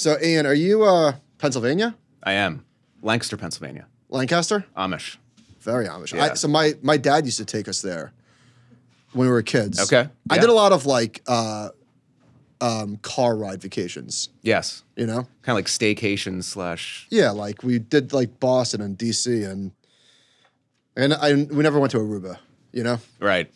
So, Ian, are you uh, Pennsylvania? I am Lancaster, Pennsylvania, Lancaster? Amish. Very Amish. Yeah. I, so my my dad used to take us there when we were kids. Okay, I yeah. did a lot of like uh, um, car ride vacations. Yes, You know? kind of like staycation slash. Yeah, like we did like Boston and DC and and I we never went to Aruba. You know, Right.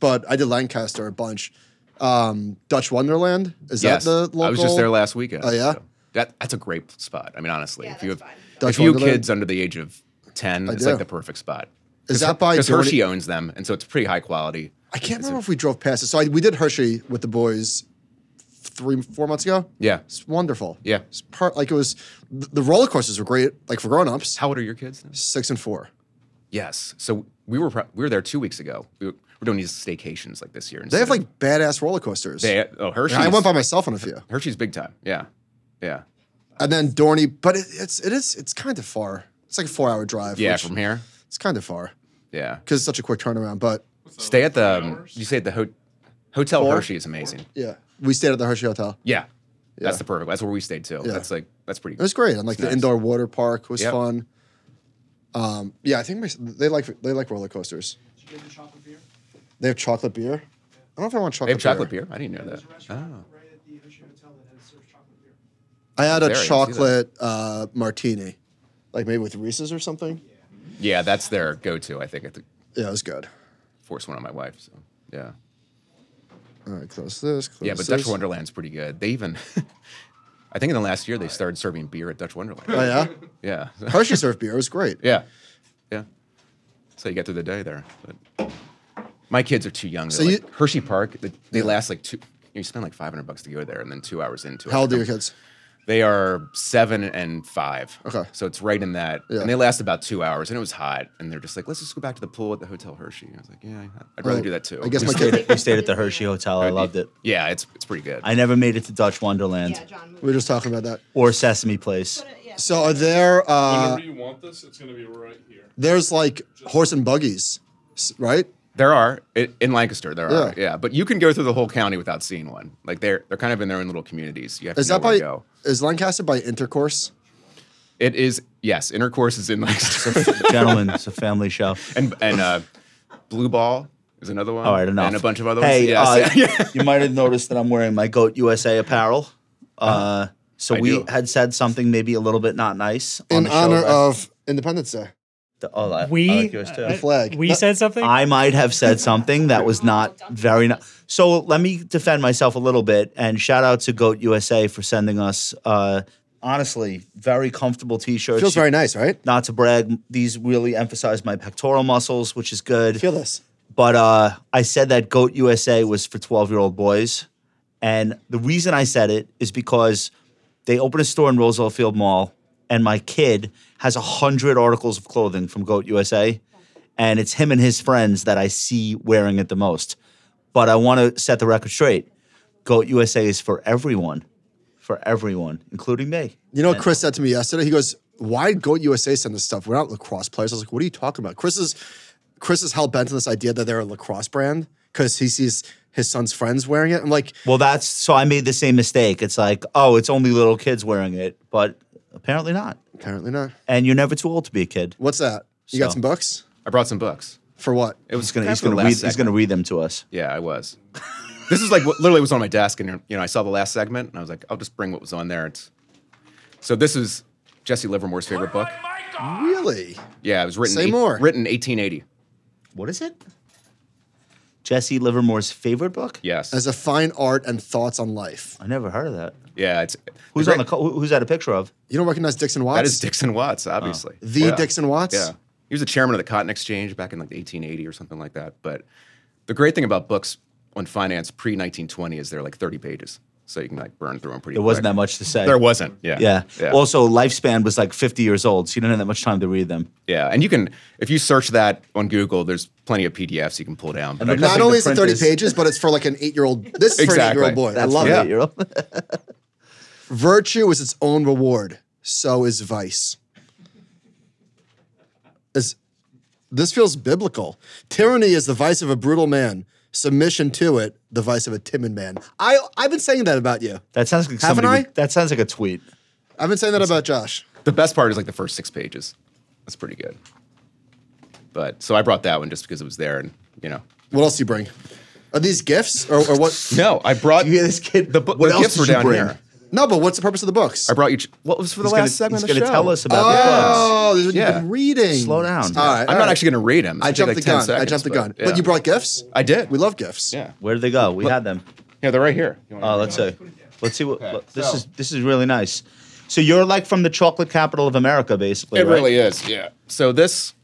but I did Lancaster a bunch. Um, Dutch Wonderland is yes. that the local? I was just there last weekend. Oh, yeah? so that that's a great spot. I mean, honestly, Yeah, if you have. Dutch if you have Wonderland? kids under the age of ten, it's do. like the perfect spot. Is that by because Dorney- Hershey owns them, and so it's pretty high quality. I can't remember if we drove past it. So I, we did Hershey with the boys three, four months ago. Yeah. It's wonderful. Yeah. It's part like it was. The the roller coasters were great, like for grown ups. How old are your kids? Now? Six and four. Yes. So we were we were there two weeks ago. We were, we're doing these staycations like this year. They have like badass roller coasters. they oh Hershey's. I went by myself on a few, Hershey's big time. Yeah. Yeah. and then Dorney, but it, it's it is it's kind of far. It's like a four hour drive. Yeah. From here. it's kind of far Yeah. because it's such a quick turnaround. But Stay at the. Um, you say at the ho- hotel Four? Hershey is amazing. yeah, we stayed at the Hershey Hotel. Yeah. Yeah. That's the perfect. That's where we stayed too. Yeah. That's like that's pretty. It was great, and like the nice. indoor water park was Yep. fun. Um, yeah, I think my, they like they like roller coasters. Did you get the chocolate beer? They have chocolate beer. I don't know if I want chocolate. They have chocolate beer. I didn't know There's that. Oh. right at the Hershey Hotel that has serves chocolate beer. I had a Very, I see chocolate uh, martini, like maybe with Reese's or something. Yeah, that's their go-to. I think at the Yeah, it was good. force one on my wife. So yeah. All right, close this. Close Yeah, but this. Dutch Wonderland's pretty good. They even, I think in the last year they started serving beer at Dutch Wonderland. Oh yeah, Yeah, Hershey served beer. It was great. yeah, yeah. So you get through the day there. But my kids are too young. So So you- Hershey Park, they, they last like two. You spend like five hundred bucks to go there, and then two hours into it. How old are your kids? They are seven and five. Okay. So it's right in that, Yeah. and they last about two hours, and it was hot, and they're just like, let's just go back to the pool at the Hotel Hershey. I was like, yeah, I'd rather Well, do that too. I guess We my stayed, kid. we stayed at the Hershey Hotel. I loved it. Yeah, it's it's pretty good. I never made it to Dutch Wonderland Yeah, John. We were just talking about that. or Sesame Place. Uh. So are there? Uh, Whenever you want this, it's gonna be right here. there's like horse and buggies, right? There are i- in Lancaster. There are, Yeah. yeah. But you can go through the whole county without seeing one. Like they're they're kind of in their own little communities. You have Is to that where by? to go. Is Lancaster by intercourse? It is yes. Intercourse is in Lancaster, Gentlemen, it's a family show. and and uh, Blue Ball is another one. All right, enough. And a bunch of other Hey, ones. uh, you might have noticed that I'm wearing my Goat USA apparel. Uh, so I we do. had said something maybe a little bit not nice on In the show honor of Independence Day. The- oh, I, I We like yours too. uh, flag. We No- said something. I might have said something that was not very nice. So let me defend myself a little bit and shout out to Goat USA for sending us, uh, honestly, very comfortable t-shirts. Feels very nice, right? Not to brag, these really emphasize my pectoral muscles, which is good. Feel this. But uh, I said that Goat USA was for 12 year old boys. And the reason I said it is because they opened a store in Roosevelt Field Mall, and my kid has 100 articles of clothing from Goat USA. And it's him and his friends that I see wearing it the most. But I want to set the record straight Goat USA is for everyone, for everyone, including me. You know what Chris said to me yesterday? He goes, "Why did Goat USA send this stuff? We're not lacrosse players." I was like, "What are you talking about?" Chris is Chris is hell bent on this idea that they're a lacrosse brand because he sees his son's friends wearing it. I'm like, Well, that's so I made the same mistake. It's like, oh, it's only little kids wearing it, but apparently not. apparently not. And you're never too old to be a kid. What's that? You got some books I brought some books. for what? It was He's gonna, he's of for the gonna last read. He's gonna read them to us. Yeah, I was. this is like what literally was on my desk, and you know, I saw the last segment, and I was like, I'll just bring what was on there. It's so this is Jesse Livermore's favorite book. Really? Yeah, it was written Say more. written 1880. What is it? Jesse Livermore's favorite book. Yes. As a fine art and thoughts on life. I never heard of that. yeah, it's Who's the on the? great- Co- who's that a picture of? You don't recognize Dickson Watts? That is Dickson Watts, oh. obviously. The Yeah. Dickson Watts? Yeah. He was the chairman of the Cotton Exchange back in like 1880 or something like that. But the great thing about books on finance pre 1920 is they're like 30 pages. So you can like burn through them pretty There wasn't quick. that much to say. There wasn't. Yeah. Yeah. Yeah. Also, lifespan was like 50 years old, so you didn't have that much time to read them. yeah. And you can, if you search that on Google, there's plenty of PDFs you can pull down. But And I the just- Not only is it 30 is- pages, but it's for like an eight year old. This is for an eight year old boy. That's I love for it. eight-year-old. Virtue is its own reward. So is vice. Is this feels biblical. Tyranny is the vice of a brutal man. Submission to it, the vice of a timid man. I I've been saying that about you. That sounds like Haven't somebody. I? would- that sounds like a tweet. I've been saying that about Josh. The best part is like the first six pages. That's pretty good. But so I brought that one just because it was there, and you know. What else do you bring? Are these gifts or, or what? No, I brought You this kid? The, bu- What the else gifts were down bring? here. No, but what's the purpose of the books? I brought you. ch- What was for the He's gonna, last segment he's of the gonna tell us about the oh, books. Oh, this is what Yeah. you've been reading. Slow down. All right. I'm all not right. actually going to read them. I jumped the gun. I jumped the gun. But you brought gifts. I did. We love gifts. Yeah. Where did they go? We had them. Yeah, they're right here. Oh, read let's see. Let's see what. Okay, look, this so- is this is really nice. So you're like from the chocolate capital of America, basically. It right? really is. Yeah. So this,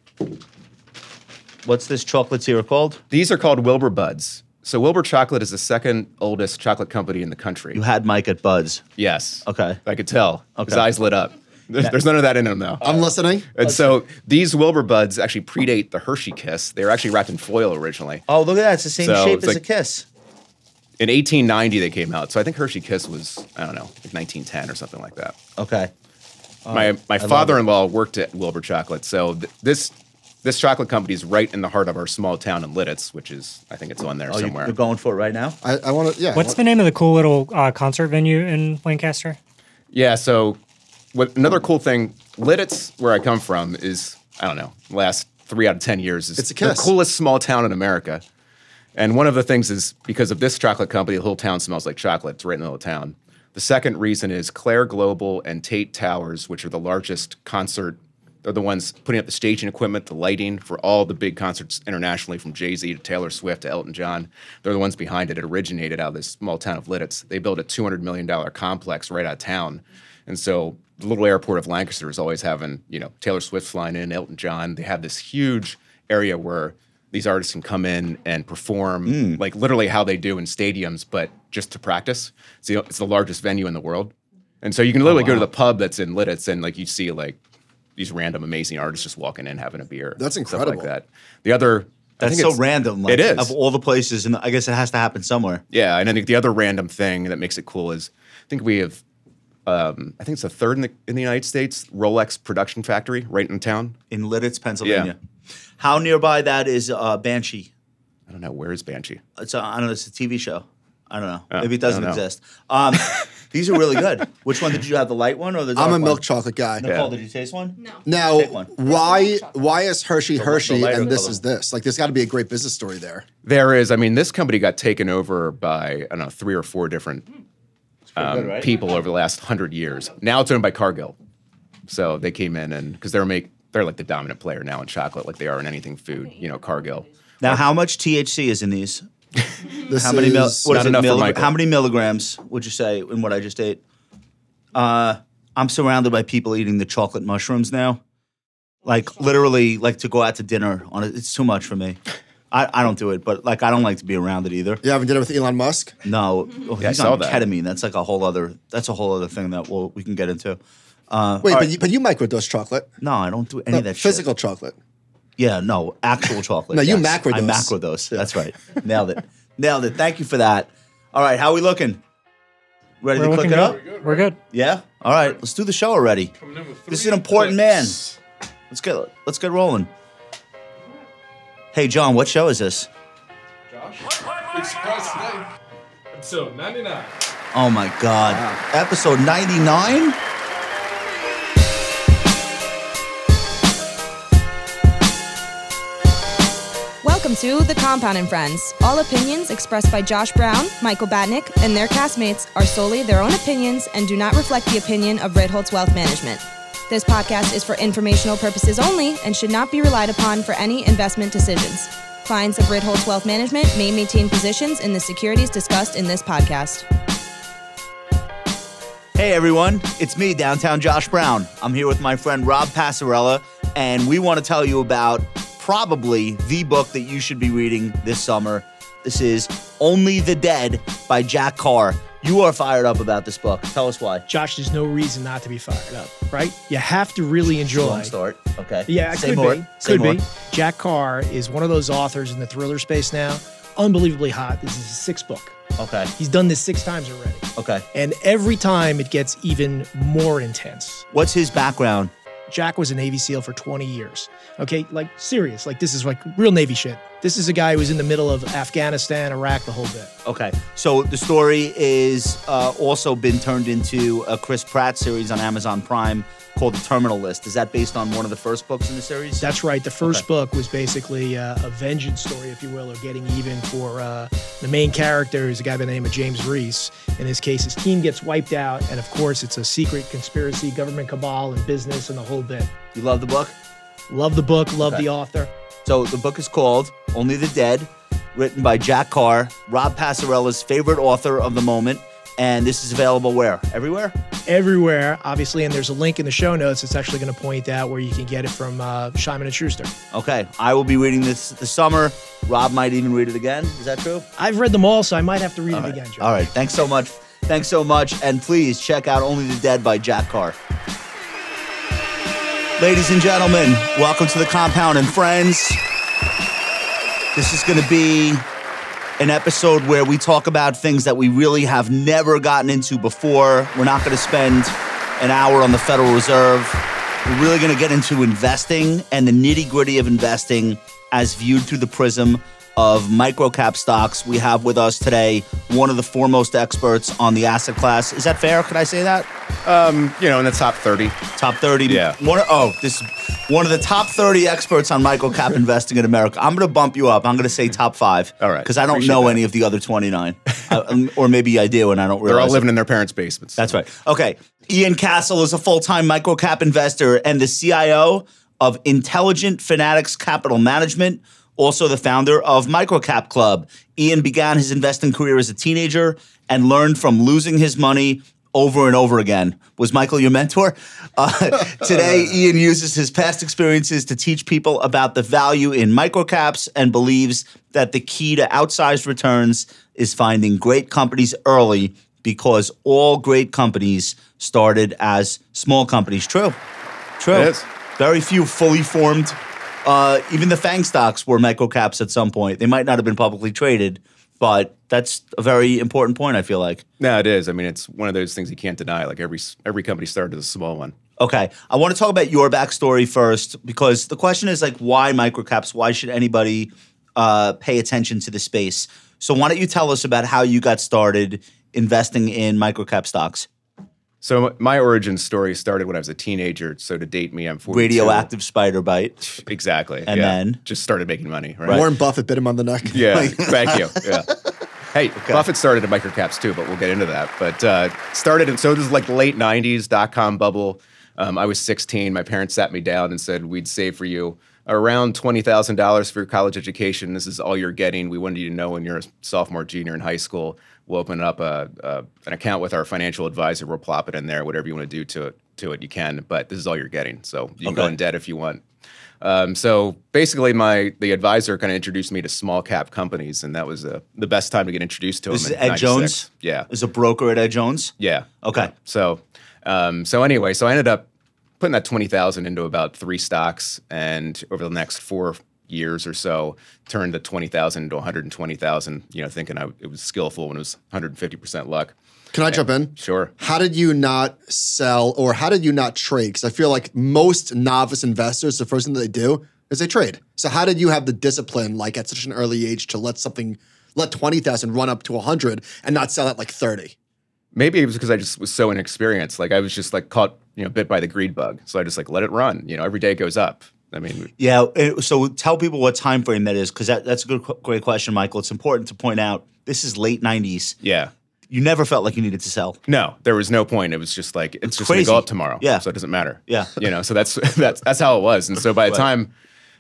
What's this chocolatier called? these are called Wilbur Buds. So Wilbur Chocolate is the second oldest chocolate company in the country. You had Mike at Buds. yes. Okay. I could tell. Okay. His eyes lit up. There's, there's none of that in them though. I'm listening. And so these Wilbur Buds actually predate the Hershey Kiss. They were actually wrapped in foil originally. Oh, look at that! It's the same So shape it's as a like- kiss. In 1890 they came out. So I think Hershey Kiss was I don't know like 1910 or something like that. Okay. my my love father-in-law worked at Wilbur Chocolate, so th- this this chocolate company is right in the heart of our small town in Lititz, which is I think it's on there Oh, you, somewhere. you're going for it right now? I, I want to. Yeah. What's the name of the cool little uh, concert venue in Lancaster? Yeah. So, what another cool thing, Lititz, where I come from, is I don't know, last three out of ten years is It's a the coolest small town in America. And one of the things is because of this chocolate company, the whole town smells like chocolate. It's right in the middle of town. The second reason is Clair Global and Tait Towers, which are the largest concert. They're the ones putting up the staging equipment, the lighting for all the big concerts internationally, from Jay Z to Taylor Swift to Elton John. They're the ones behind it. It originated out of this small town of Lititz. They built a $200 million complex right out of town. And so the little airport of Lancaster is always having, you know, Taylor Swift flying in, Elton John. They have this huge area where these artists can come in and perform hmm. like literally how they do in stadiums, but just to practice. The, it's the largest venue in the world. And so you can oh, literally go to the pub that's in Lititz and like you see like these random amazing artists just walking in having a beer. That's Stuff incredible. like that. The other I That's think so it's- random. Like, it is. Of all the places, and I guess it has to happen somewhere. Yeah, and I think the other random thing that makes it cool is I think we have um, I think it's the third in the in the United States Rolex production factory right in town. In Lititz, Pennsylvania. Yeah. How nearby that is uh, Banshee? I don't know where is Banshee. It's a, I don't know. It's a TV show. I don't know. Oh, Maybe it doesn't exist. Um, these are really good. Which one did you have? The light one or the? Dark I'm a one? milk chocolate guy. Nicole, Yeah. did you taste one? No. Now, one. why why is Hershey the Hershey lighter and this color. is this? Like, there's got to be a great business story there. There is. I mean, this company got taken over by I don't know three or four different um, good, right? people over the last hundred years. Now it's owned by Cargill. So they came in and because they're make they're like the dominant player now in chocolate, like they are in anything food. You know, Cargill. Now, how much THC is in these? This How many mil- is what Not is it, enough milli- How many milligrams would you say in what I just ate? Uh, I'm surrounded by people eating the chocolate mushrooms now. Like literally, like to go out to dinner on it. It's too much for me. I, I don't do it, but like I don't like to be around it either. you having dinner with Elon Musk? No, oh, Yeah, I he's saw on that. ketamine. That's like a whole other. That's a whole other thing that we'll, we can get into. Wait, but you, but you microdose chocolate. No, I don't do any No, of that. shit. physical chocolate. Yeah, no, actual chocolate. No, you macro macrodose. I macrodose. That's right. Nailed it. Nailed it. Thank you for that. All right, how we looking? Ready We're to click looking it up? good. We're good. Yeah. All right, let's do the show already. Coming in with This is an important clicks. Let's get let's get rolling. Hey, John, what show is this? Josh, big surprise today. Episode 99. Oh my God, episode ninety nine. Welcome to The Compound and Friends. All opinions expressed by Josh Brown, Michael Batnick, and their castmates are solely their own opinions and do not reflect the opinion of Ritholtz Wealth Management. This podcast is for informational purposes only and should not be relied upon for any investment decisions. Clients of Ritholtz Wealth Management may maintain positions in the securities discussed in this podcast. Hey everyone, it's me, downtown Josh Brown. I'm here with my friend Rob Passarella, and we want to tell you about probably the book that you should be reading this summer. This is Only the Dead by Jack Carr. You are fired up about this book. Tell us why. Josh, there's no reason not to be fired up, right? You have to really enjoy. Long start. Okay. Yeah, Say could more. be. Say Could more. be. Jack Carr is one of those authors in the thriller space now. Unbelievably hot. This is his sixth book. Okay. He's done this six times already. Okay. And every time it gets even more intense. What's his background? Jack was a Navy SEAL for 20 years. Okay, like serious. Like this is like real Navy shit. This is a guy who was in the middle of Afghanistan, Iraq, the whole bit. Okay, so the story is uh, also been turned into a Chris Pratt series on Amazon Prime called The Terminal List. Is that based on one of the first books in the series? That's right. The first Okay. book was basically uh, a vengeance story, if you will, or getting even for uh, the main character, who's a guy by the name of James Reese. In his case, his team gets wiped out, and of course, it's a secret conspiracy, government cabal, and business, and the whole bit. you love the book. Love the book, love Okay. the author. So the book is called Only the Dead, written by Jack Carr, Rob Passarella's favorite author of the moment. And this is available where? Everywhere? Everywhere, obviously, and there's a link in the show notes. It's actually going to point out where you can get it from uh, Simon and Schuster. Okay, I will be reading this this summer. Rob might even read it again. Is that true? I've read them all, so I might have to read All it right. again. All right. Thanks so much. Thanks so much. And please check out Only the Dead by Jack Carr. Ladies and gentlemen, welcome to the compound and friends. This is going to be an episode where we talk about things that we really have never gotten into before. We're not going to spend an hour on the Federal Reserve. We're really going to get into investing and the nitty gritty of investing as viewed through the prism of microcap stocks. We have with us today one of the foremost experts on the asset class. Is that fair? Could I say that? Um, you know, in the top 30. Top 30. Yeah. One, oh, this one of the top 30 experts on microcap investing in America. I'm going to bump you up. I'm going to say top five. All right. Because I don't Appreciate know that. any of the other 29. Uh, um, or maybe I do and I don't realize. They're all it. living in their parents' basements. That's right. Okay. Ian Cassel is a full time microcap investor and the CIO of Intelligent Fanatics Capital Management, also the founder of Microcap Club. Ian began his investing career as a teenager and learned from losing his money over and over again. Was Michael your mentor? Uh, today, Ian uses his past experiences to teach people about the value in microcaps and believes that the key to outsized returns is finding great companies early because all great companies started as small companies. True. True. Very few fully formed. Uh, even the FANG stocks were microcaps at some point. They might not have been publicly traded, but that's a very important point, I feel like. No, it is. I mean, it's one of those things you can't deny. Like every every company started as a small one. Okay. I want to talk about your backstory first because the question is like, why microcaps? Why should anybody uh, pay attention to the space? So, why don't you tell us about how you got started investing in microcap stocks? So my origin story started when I was a teenager. So to date me, I'm 42. Radioactive spider bite. Exactly. And yeah. then? just started making money. Right. Right. Warren Buffett bit him on the neck. Yeah. Like, thank you. Yeah. Hey, Buffett started at microcaps too, but we'll get into that. But uh, started, in, so this is like late '90s dot com bubble. Um, I was 16. My parents sat me down and said, "We'd save for you around twenty thousand dollars for your college education. This is all you're getting. We wanted you to know when you're a sophomore, junior in high school. We'll open up a, a an account with our financial advisor. We'll plop it in there. Whatever you want to do to it, to it, you can. But this is all you're getting. So you can go in debt if you want." Um, so basically, my the advisor kind of introduced me to small cap companies, and that was uh, the best time to get introduced to This them. is Ed 96. Jones? Yeah, Is a broker at Ed Jones? yeah. Okay. So, um, so anyway, so I ended up putting that twenty thousand into about three stocks, and over the next four years or so, turned the twenty thousand into one hundred and twenty thousand. You know, thinking I, it was skillful when it was one hundred and fifty percent luck. Can I jump in? Sure. How did you not sell or how did you not trade? Because I feel like most novice investors, the first thing that they do is they trade. So how did you have the discipline, like at such an early age, to let something, let 20,000 run up to 100 and not sell at like 30? Maybe it was because I just was so inexperienced. Like I was just like caught, you know, bit by the greed bug. So I just like let it run. You know, every day it goes up. I mean, Yeah. uh, So tell people what time frame that is, because that, that's a good, great question, Michael. It's important to point out this is late '90s. yeah. You never felt like you needed to sell. No, there was no point. It was just like it's, just going to go up tomorrow. Yeah. so it doesn't matter. Yeah. you know. So that's that's that's how it was. And so by the time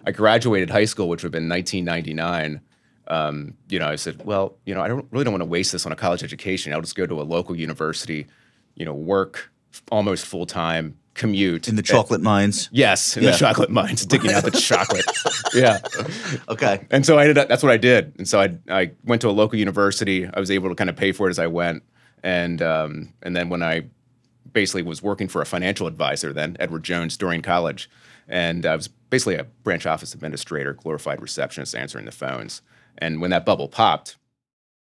I graduated high school, which would have been 1999, um, you know, I said, well, you know, I don't really don't want to waste this on a college education. I'll just go to a local university, you know, work almost full time, commute In the chocolate mines. Yes, in Yeah. the chocolate mines, digging out the chocolate. Yeah. Okay. And so I ended up, that's what I did. And so I, I went to a local university. I was able to kind of pay for it as I went. And, um, and then when I basically was working for a financial advisor then, Edward Jones, during college, and I was basically a branch office administrator, glorified receptionist answering the phones. And when that bubble popped,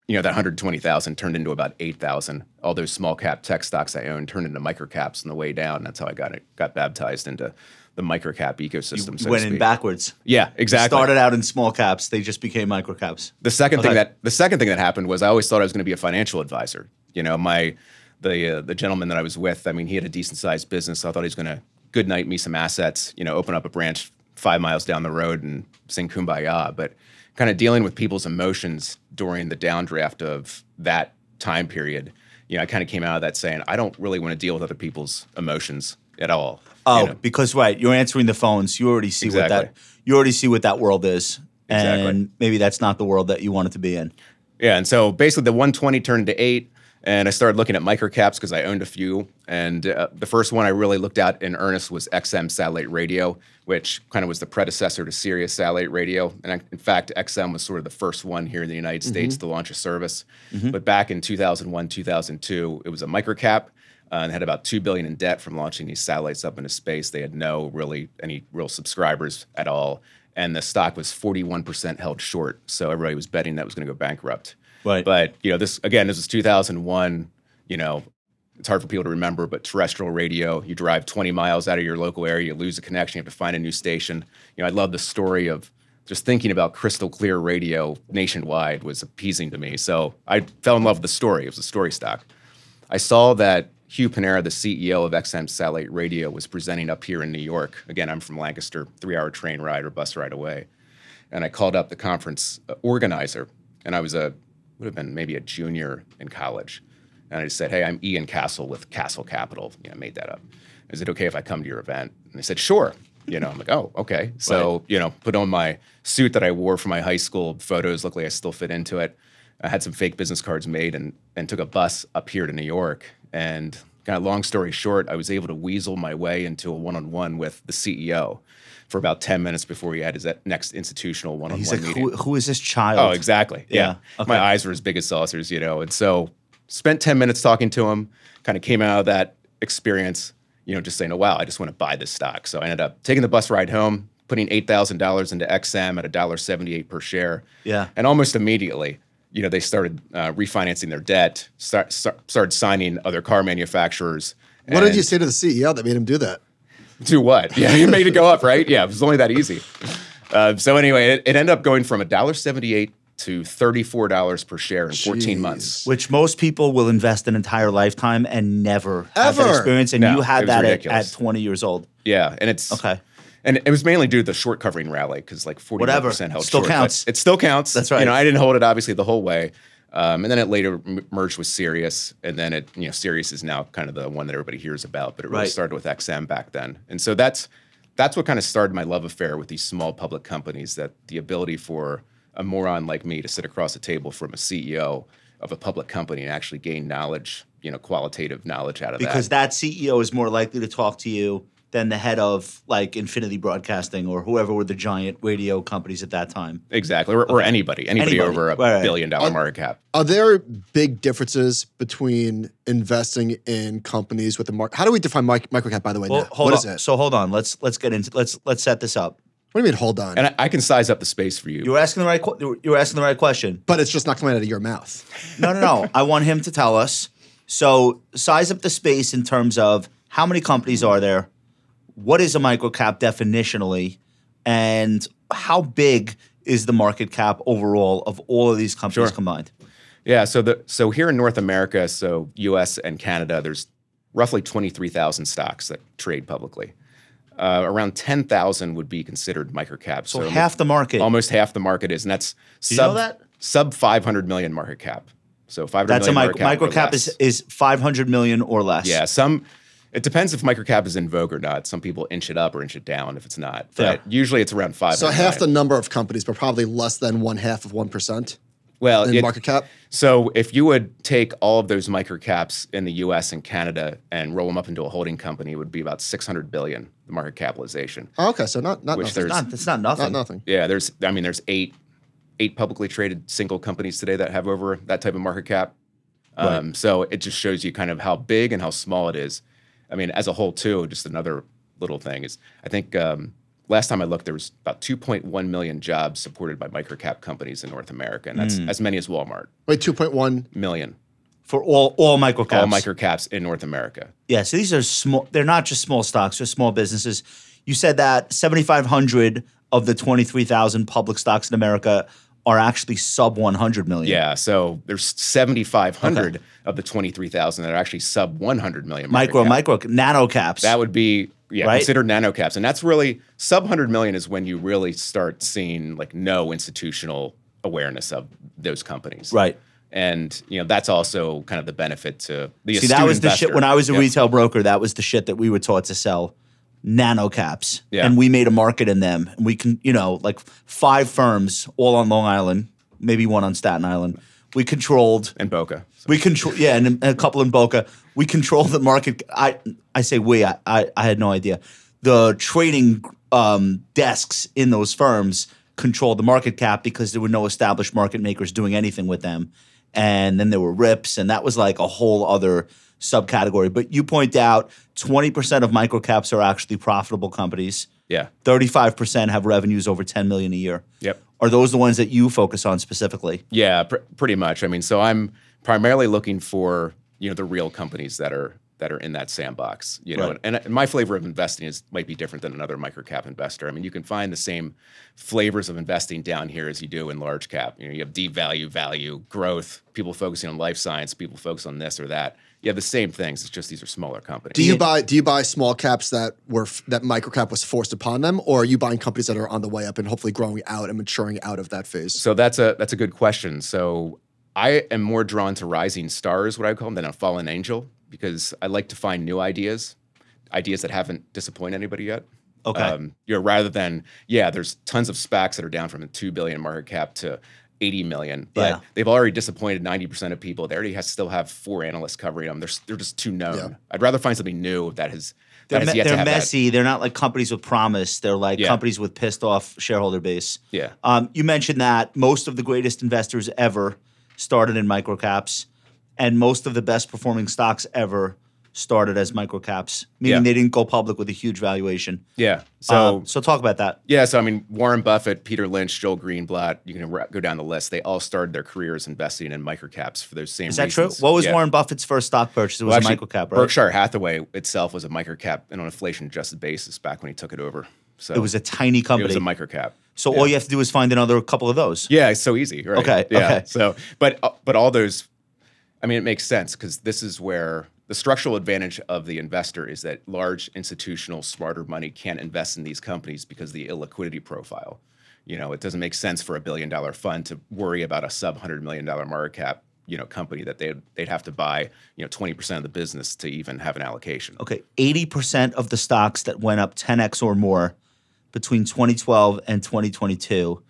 you know, that 120,000 turned into about 8,000. All those small cap tech stocks I owned turned into microcaps on the way down. That's how I got it, got baptized into the microcap ecosystem. You so went in backwards. Yeah, exactly. Started out in small caps. They just became micro caps. The second thing that the second thing that happened was I always thought I was going to be a financial advisor. You know, my the uh, the gentleman that I was with, I mean, he had a decent sized business. So I thought he was going to good night me some assets. You know, open up a branch five miles down the road and sing kumbaya. But kind of dealing with people's emotions during the downdraft of that time period. You know, I kind of came out of that saying I don't really want to deal with other people's emotions at all. you Oh, know? because right, you're answering the phones. You already see what that you already see what that world is, Exactly. and maybe that's not the world that you wanted to be in. Yeah, and so basically the 120 turned to eight, and I started looking at microcaps because I owned a few. And uh, the first one I really looked at in earnest was XM Satellite Radio, which kind of was the predecessor to Sirius Satellite Radio. And I, in fact, XM was sort of the first one here in the United States to launch a service. But back in 2001, 2002, it was a microcap. Uh, and had about two billion in debt from launching these satellites up into space. They had no really any real subscribers at all, and the stock was 41% held short. So everybody was betting that was going to go bankrupt. Right. But you know, this again, this was 2001. You know, it's hard for people to remember, but terrestrial radio, you drive 20 miles out of your local area, you lose a connection, you have to find a new station. You know, I love the story of just thinking about crystal clear radio nationwide was appeasing to me. So I fell in love with the story. It was a story stock. I saw that Hugh Panero, the CEO of XM Satellite Radio, was presenting up here in New York. Again, I'm from Lancaster, three hour train ride or bus ride away. And I called up the conference uh, organizer, and I was a, would have been maybe a junior in college. And I just said, Hey, I'm Ian Cassel with Cassel Capital. You know, I made that up. Is it okay if I come to your event? And they said, Sure. You know, I'm like, Oh, okay. So, you know, put on my suit that I wore for my high school photos. Luckily, I still fit into it. I had some fake business cards made and, and took a bus up here to New York. And kind of long story short, I was able to weasel my way into a one on one with the CEO for about 10 minutes before he had his next institutional one on He's one like, meeting. who, who is this child? Oh, exactly. Yeah. Yeah, okay. My eyes were as big as saucers, you know. And so spent 10 minutes talking to him, kind of came out of that experience, you know, just saying, oh, wow, I just want to buy this stock. So I ended up taking the bus ride home, putting $8,000 into XM at $1.78 per share. Yeah. And almost immediately, you know, they started uh, refinancing their debt, start, start, started signing other car manufacturers. What did you say to the CEO that made him do that? do what? Yeah, you made it go up, right? Yeah, it was only that easy. Uh, so anyway, it, it ended up going from $1.78 to $34 per share in 14 Jeez. months. Which most people will invest an entire lifetime and never have that Ever. experience. And No, you had that at, at 20 years old. Yeah, and it's Okay. And it was mainly due to the short covering rally because like 41% Whatever. held Still short. but counts. It still counts. That's right. You know, I didn't hold it obviously the whole way. Um, and then it later m- merged with Sirius, and then it, you know, Sirius is now kind of the one that everybody hears about, but it really Right. started with XM back then. And so that's that's what kind of started my love affair with these small public companies. That the ability for a moron like me to sit across a table from a CEO of a public company and actually gain knowledge, you know, qualitative knowledge out of Because that. Because that CEO is more likely to talk to you than the head of like Infinity Broadcasting or whoever were the giant radio companies at that time. Exactly, or, or anybody, anybody, Anybody. over a Right, right. billion dollar market cap. Are there big differences between investing in companies with the market? How do we define mic- microcap, by the way? Well, now? hold What on. is it? So hold on. Let's let's get into let's let's set this up. what do you mean, hold on? And I, I can size up the space for you. You were asking the right que- you were asking the right question. but it's just not coming out of your mouth. No, no, no. I want him to tell us. So size up the space in terms of how many companies are there? What is a microcap definitionally? And how big is the market cap overall of all of these companies Sure. combined? Yeah, so the so here in North America, so U.S. and Canada, there's roughly 23,000 stocks that trade publicly. Uh, around 10,000 would be considered microcap. So half the market. almost half the market is, and that's you sub know that? sub 500 million market cap. So 500 That's a micro, market cap. is is 500 million or less. Yeah, some. It depends if microcap is in vogue or not. Some people inch it up or inch it down if it's not. Fair. But usually it's around five. So half the number of companies, but probably less than one half of one percent well in it- market cap. So if you would take all of those microcaps in the U.S. and Canada and roll them up into a holding company, it would be about 600 billion the market capitalization. Oh, okay, so not not Which nothing. there's- Not, that's not nothing. not nothing. Yeah, there's. I mean, there's eight eight publicly traded single companies today that have over that type of market cap. Um, So it just shows you kind of how big and how small it is. I mean, as a whole, too. Just another little thing is, I think um, last time I looked, there was about 2.1 million jobs supported by microcap companies in North America, and that's as many as Walmart. Wait, two point one. Million. For all all microcaps. All microcaps in North America. Yeah, so these are small. They're not just small stocks; they're small businesses. You said that seventy five hundred of the twenty three thousand public stocks in America are actually sub one hundred million. Yeah, so there's 7,500 of the 23,000 that are actually sub 100 million. micro, cap. micro, nano caps. That would be yeah, Right? considered nanocaps, and that's really sub 100 million is when you really start seeing like no institutional awareness of those companies. right. And you know that's also kind of the benefit to the See, that was the shit when I was a Yep. retail broker. That was the shit that we were taught to sell. Nano caps, Yeah. and we made a market in them. And we can, you know, like five firms, all on Long Island, maybe one on Staten Island. We controlled and Boca. We control, yeah, and a couple in Boca. We control the market. I I say we. I I, I had no idea. The trading um, desks in those firms controlled the market cap because there were no established market makers doing anything with them. And then there were rips, and that was like a whole other subcategory. But you point out twenty percent of microcaps are actually profitable companies. Yeah. Thirty-five percent have revenues over ten million a year. Yep. Are those the ones that you focus on specifically? Yeah, pr- pretty much. I mean, so I'm primarily looking for you know the real companies that are that are in that sandbox. You know, Right. and, and my flavor of investing is might be different than another microcap investor. I mean, you can find the same flavors of investing down here as you do in large cap. You know, you have deep value, value, growth. People focusing on life science. People focus on this or that. You have the same things. It's just these are smaller companies. Do you buy do you buy small caps that were that microcap was forced upon them, or are you buying companies that are on the way up and hopefully growing out and maturing out of that phase? So that's a that's a good question. So I am more drawn to rising stars, what I call them, than a fallen angel, because I like to find new ideas, ideas that haven't disappointed anybody yet. Okay. Um, you know, rather than yeah, there's tons of SPACs that are down from a two billion market cap to 80 million, but Yeah. they've already disappointed 90% of people. They already has, still have four analysts covering them. They're they're just too known. Yeah. I'd rather find something new that has They're, has me- yet they're have that- messy. They're not like companies with promise. They're like Yeah. companies with pissed off shareholder base. Yeah. Um, you mentioned that most of the greatest investors ever started in microcaps, and most of the best performing stocks ever started as microcaps, meaning Yeah. they didn't go public with a huge valuation. Yeah. So, So so talk about that. Yeah, so I mean, Warren Buffett, Peter Lynch, Joel Greenblatt, you can ra- go down the list. They all started their careers investing in microcaps for those same Is that reasons. true? What was Yeah. Warren Buffett's first stock purchase? It was Well, a actually, microcap, right? Berkshire Hathaway itself was a microcap and on an inflation adjusted basis back when he took it over. So It was a tiny company. it was a microcap. so all you have to do is find another couple of those. Yeah, it's so easy, right? Okay, Yeah. okay. So, but uh, but all those, I mean, it makes sense because this is where the structural advantage of the investor is that large institutional smarter money can't invest in these companies because the illiquidity profile. You know, it doesn't make sense for a billion dollar fund to worry about a sub hundred million dollar market cap, you know, company that they'd they'd have to buy, you know, twenty percent of the business to even have an allocation. Okay, 80% of the stocks that went up 10x or more between 2012 and 2022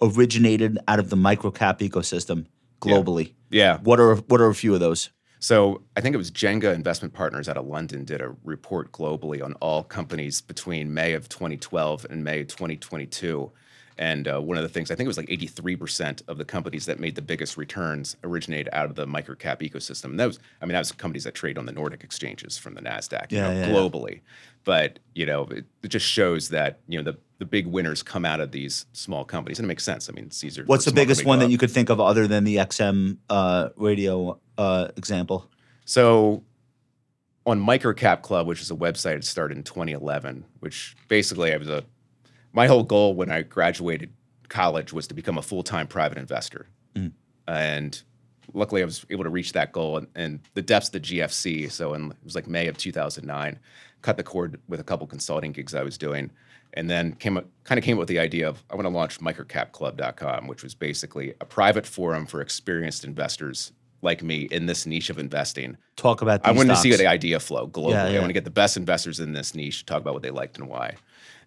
originated out of the microcap ecosystem globally. Yeah. What are what are a few of those? So I think it was Jenga Investment Partners out of London did a report globally on all companies between May of 2012 and May 2022. And uh, one of the things, I think it was like 83% of the companies that made the biggest returns originated out of the microcap ecosystem. And that was, I mean, that was companies that trade on the Nordic exchanges from the NASDAQ, you Yeah, know, yeah, yeah. globally. But, you know, it, it just shows that, you know, the, the big winners come out of these small companies. And it makes sense. I mean, Caesar. What's the biggest one that you could think of other than the XM uh, radio uh, example? So on Microcap Club, which is a website that started in 2011, which basically I was a my whole goal when I graduated college was to become a full-time private investor. And luckily I was able to reach that goal and, and the depths of the GFC. So in, it was like May of 2009, cut the cord with a couple consulting gigs I was doing. And then came up, kind of came up with the idea of I want to launch microcapclub.com, which was basically a private forum for experienced investors like me in this niche of investing. Talk about. These I wanted to see stocks. the idea flow globally. Yeah, yeah. I want to get the best investors in this niche, talk about what they liked and why.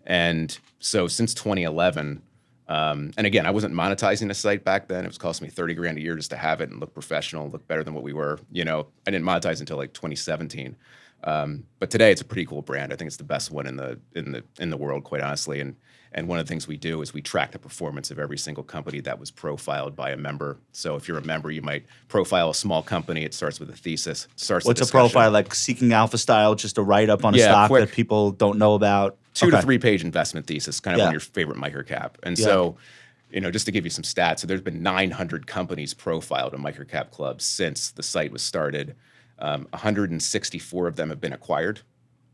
And so since 2011, um, and again, I wasn't monetizing the site back then. It was costing me 30 grand a year just to have it and look professional, look better than what we were. You know, I didn't monetize until like 2017. Um, but today it's a pretty cool brand. I think it's the best one in the in the in the world, quite honestly. And and one of the things we do is we track the performance of every single company that was profiled by a member. So if you're a member, you might profile a small company. It starts with a thesis. Starts. What's a profile like? Seeking Alpha style, just a write up on a Yeah, stock quick. that people don't know about. two to three page investment thesis, kind of Yeah. on your favorite microcap. And Yeah. so, you know, just to give you some stats, so there's been 900 companies profiled in microcap clubs since the site was started. Um, 164 of them have been acquired.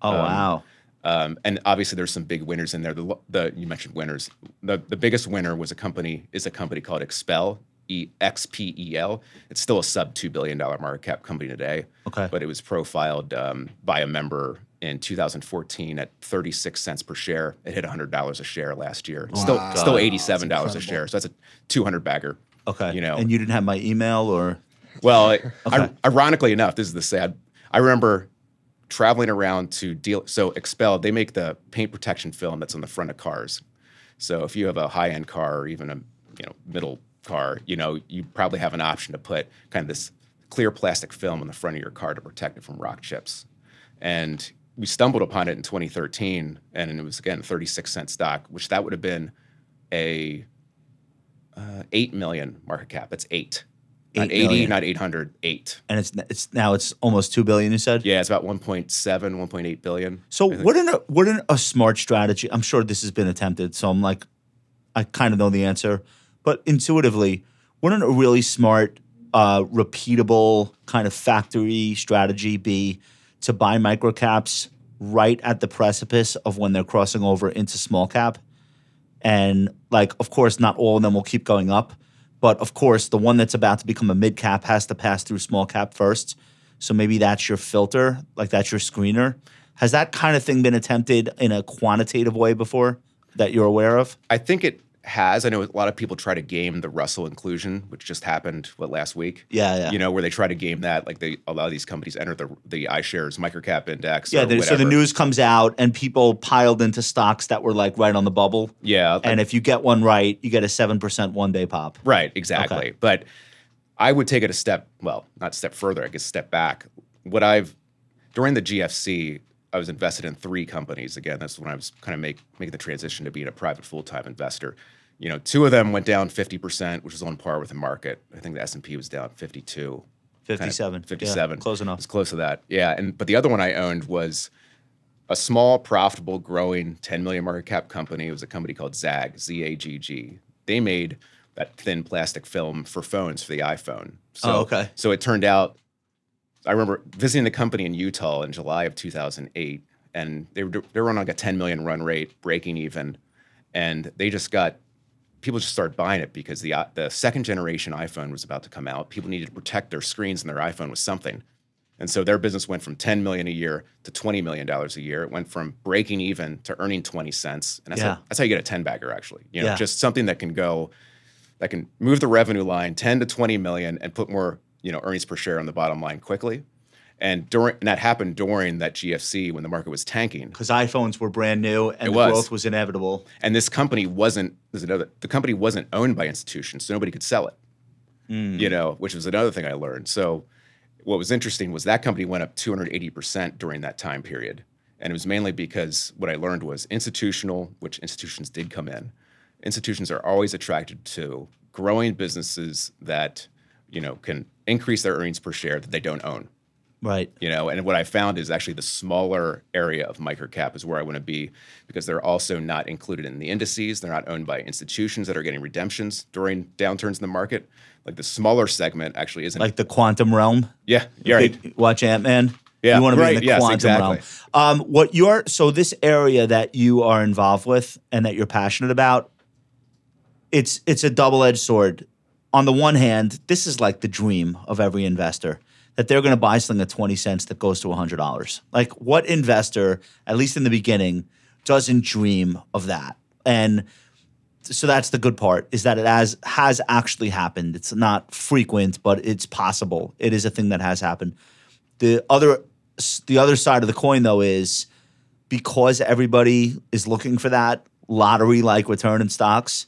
Oh wow. Um, and obviously, there's some big winners in there. The, the you mentioned winners. The the biggest winner was a company is a company called XPEL, E X P E L. It's still a sub two billion dollar market cap company today. Okay. but it was profiled um, by a member in 2014 at 36 cents per share. It hit 100 dollars a share last year. It's Still, Wow. still 87 dollars a share. So that's a 200 bagger. Okay. You know, and you didn't have my email or well, Okay. I, ironically enough, this is the sad. I remember traveling around to deal. So XPEL, they make the paint protection film that's on the front of cars. So if you have a high end car or even a you know middle car, you know you probably have an option to put kind of this clear plastic film on the front of your car to protect it from rock chips. And we stumbled upon it in 2013, and it was again 36 cent stock, which that would have been a uh, eight million market cap. That's eight. Not Eight 80, million. not 800, eight. and it's it's now it's almost two billion. You said. Yeah, it's about 1.7, 1.8 billion. So wouldn't a, wouldn't a smart strategy? I'm sure this has been attempted. So I'm like, I kind of know the answer, but intuitively, wouldn't a really smart, uh, repeatable kind of factory strategy be to buy microcaps right at the precipice of when they're crossing over into small cap? And like, of course, not all of them will keep going up, but of course, the one that's about to become a mid cap has to pass through small cap first. So maybe that's your filter, like that's your screener. Has that kind of thing been attempted in a quantitative way before that you're aware of? I think it has. I know a lot of people try to game the Russell inclusion, which just happened what last week. Yeah, yeah. You know, where they try to game that, like they a lot of these companies enter the the iShares microcap index. Yeah, so the news comes out and people piled into stocks that were like right on the bubble. Yeah, And if you get one right, you get a 7% one day pop. Right, exactly. Okay. But I would take it a step, well, not step further, I guess step back. What I've during the GFC, I was invested in three companies. Again, that's when I was kind of make, making the transition to being a private full-time investor. You know, two of them went down 50%, which was on par with the market. I think the S&P was down 52. kind of 57. Yeah, 57. close enough. It's close to that. Yeah, and but the other one I owned was a small, profitable, growing 10 million market cap company. It was a company called ZAGG, Z A G G. They made that thin plastic film for phones for the iPhone. So, Oh, okay. So it turned out, I remember visiting the company in Utah in July of 2008, and they were they were on like a 10 million run rate, breaking even, and they just got people just started buying it because the the second generation iPhone was about to come out. People needed to protect their screens and their iPhone with something. And so their business went from 10 million a year to 20 million dollars a year. It went from breaking even to earning 20 cents. And that's, Yeah. how, that's how you get a 10 bagger actually. You know, Yeah. just something that can go that can move the revenue line 10 to 20 million and put more, you know, earnings per share on the bottom line quickly. And during and that happened during that GFC when the market was tanking. Because iPhones were brand new and the was. growth was inevitable. And this company wasn't there's another the company wasn't owned by institutions, so nobody could sell it. Hmm. You know, which was another thing I learned. So what was interesting was that company went up 280% during that time period. And it was mainly because what I learned was institutional, which institutions did come in. Institutions are always attracted to growing businesses that, you know, can increase their earnings per share that they don't own Right. you know and what i found is actually the smaller area of microcap is where i want to be because they're also not included in the indices they're not owned by institutions that are getting redemptions during downturns in the market like the smaller segment actually isn't Like the quantum realm. yeah you're right Watch Ant Man. Yeah, you want to be right, in the yes, quantum exactly. realm. Um, what you're so this area that you are involved with and that you're passionate about, it's it's a double edged sword. On the one hand, this is like the dream of every investor that they're going to buy something at twenty cents that goes to hundred dollars. Like what investor, at least in the beginning, doesn't dream of that? And so that's the good part is that it has has actually happened. It's not frequent, but it's possible. It is a thing that has happened. The other the other side of the coin though is because everybody is looking for that lottery like return in stocks,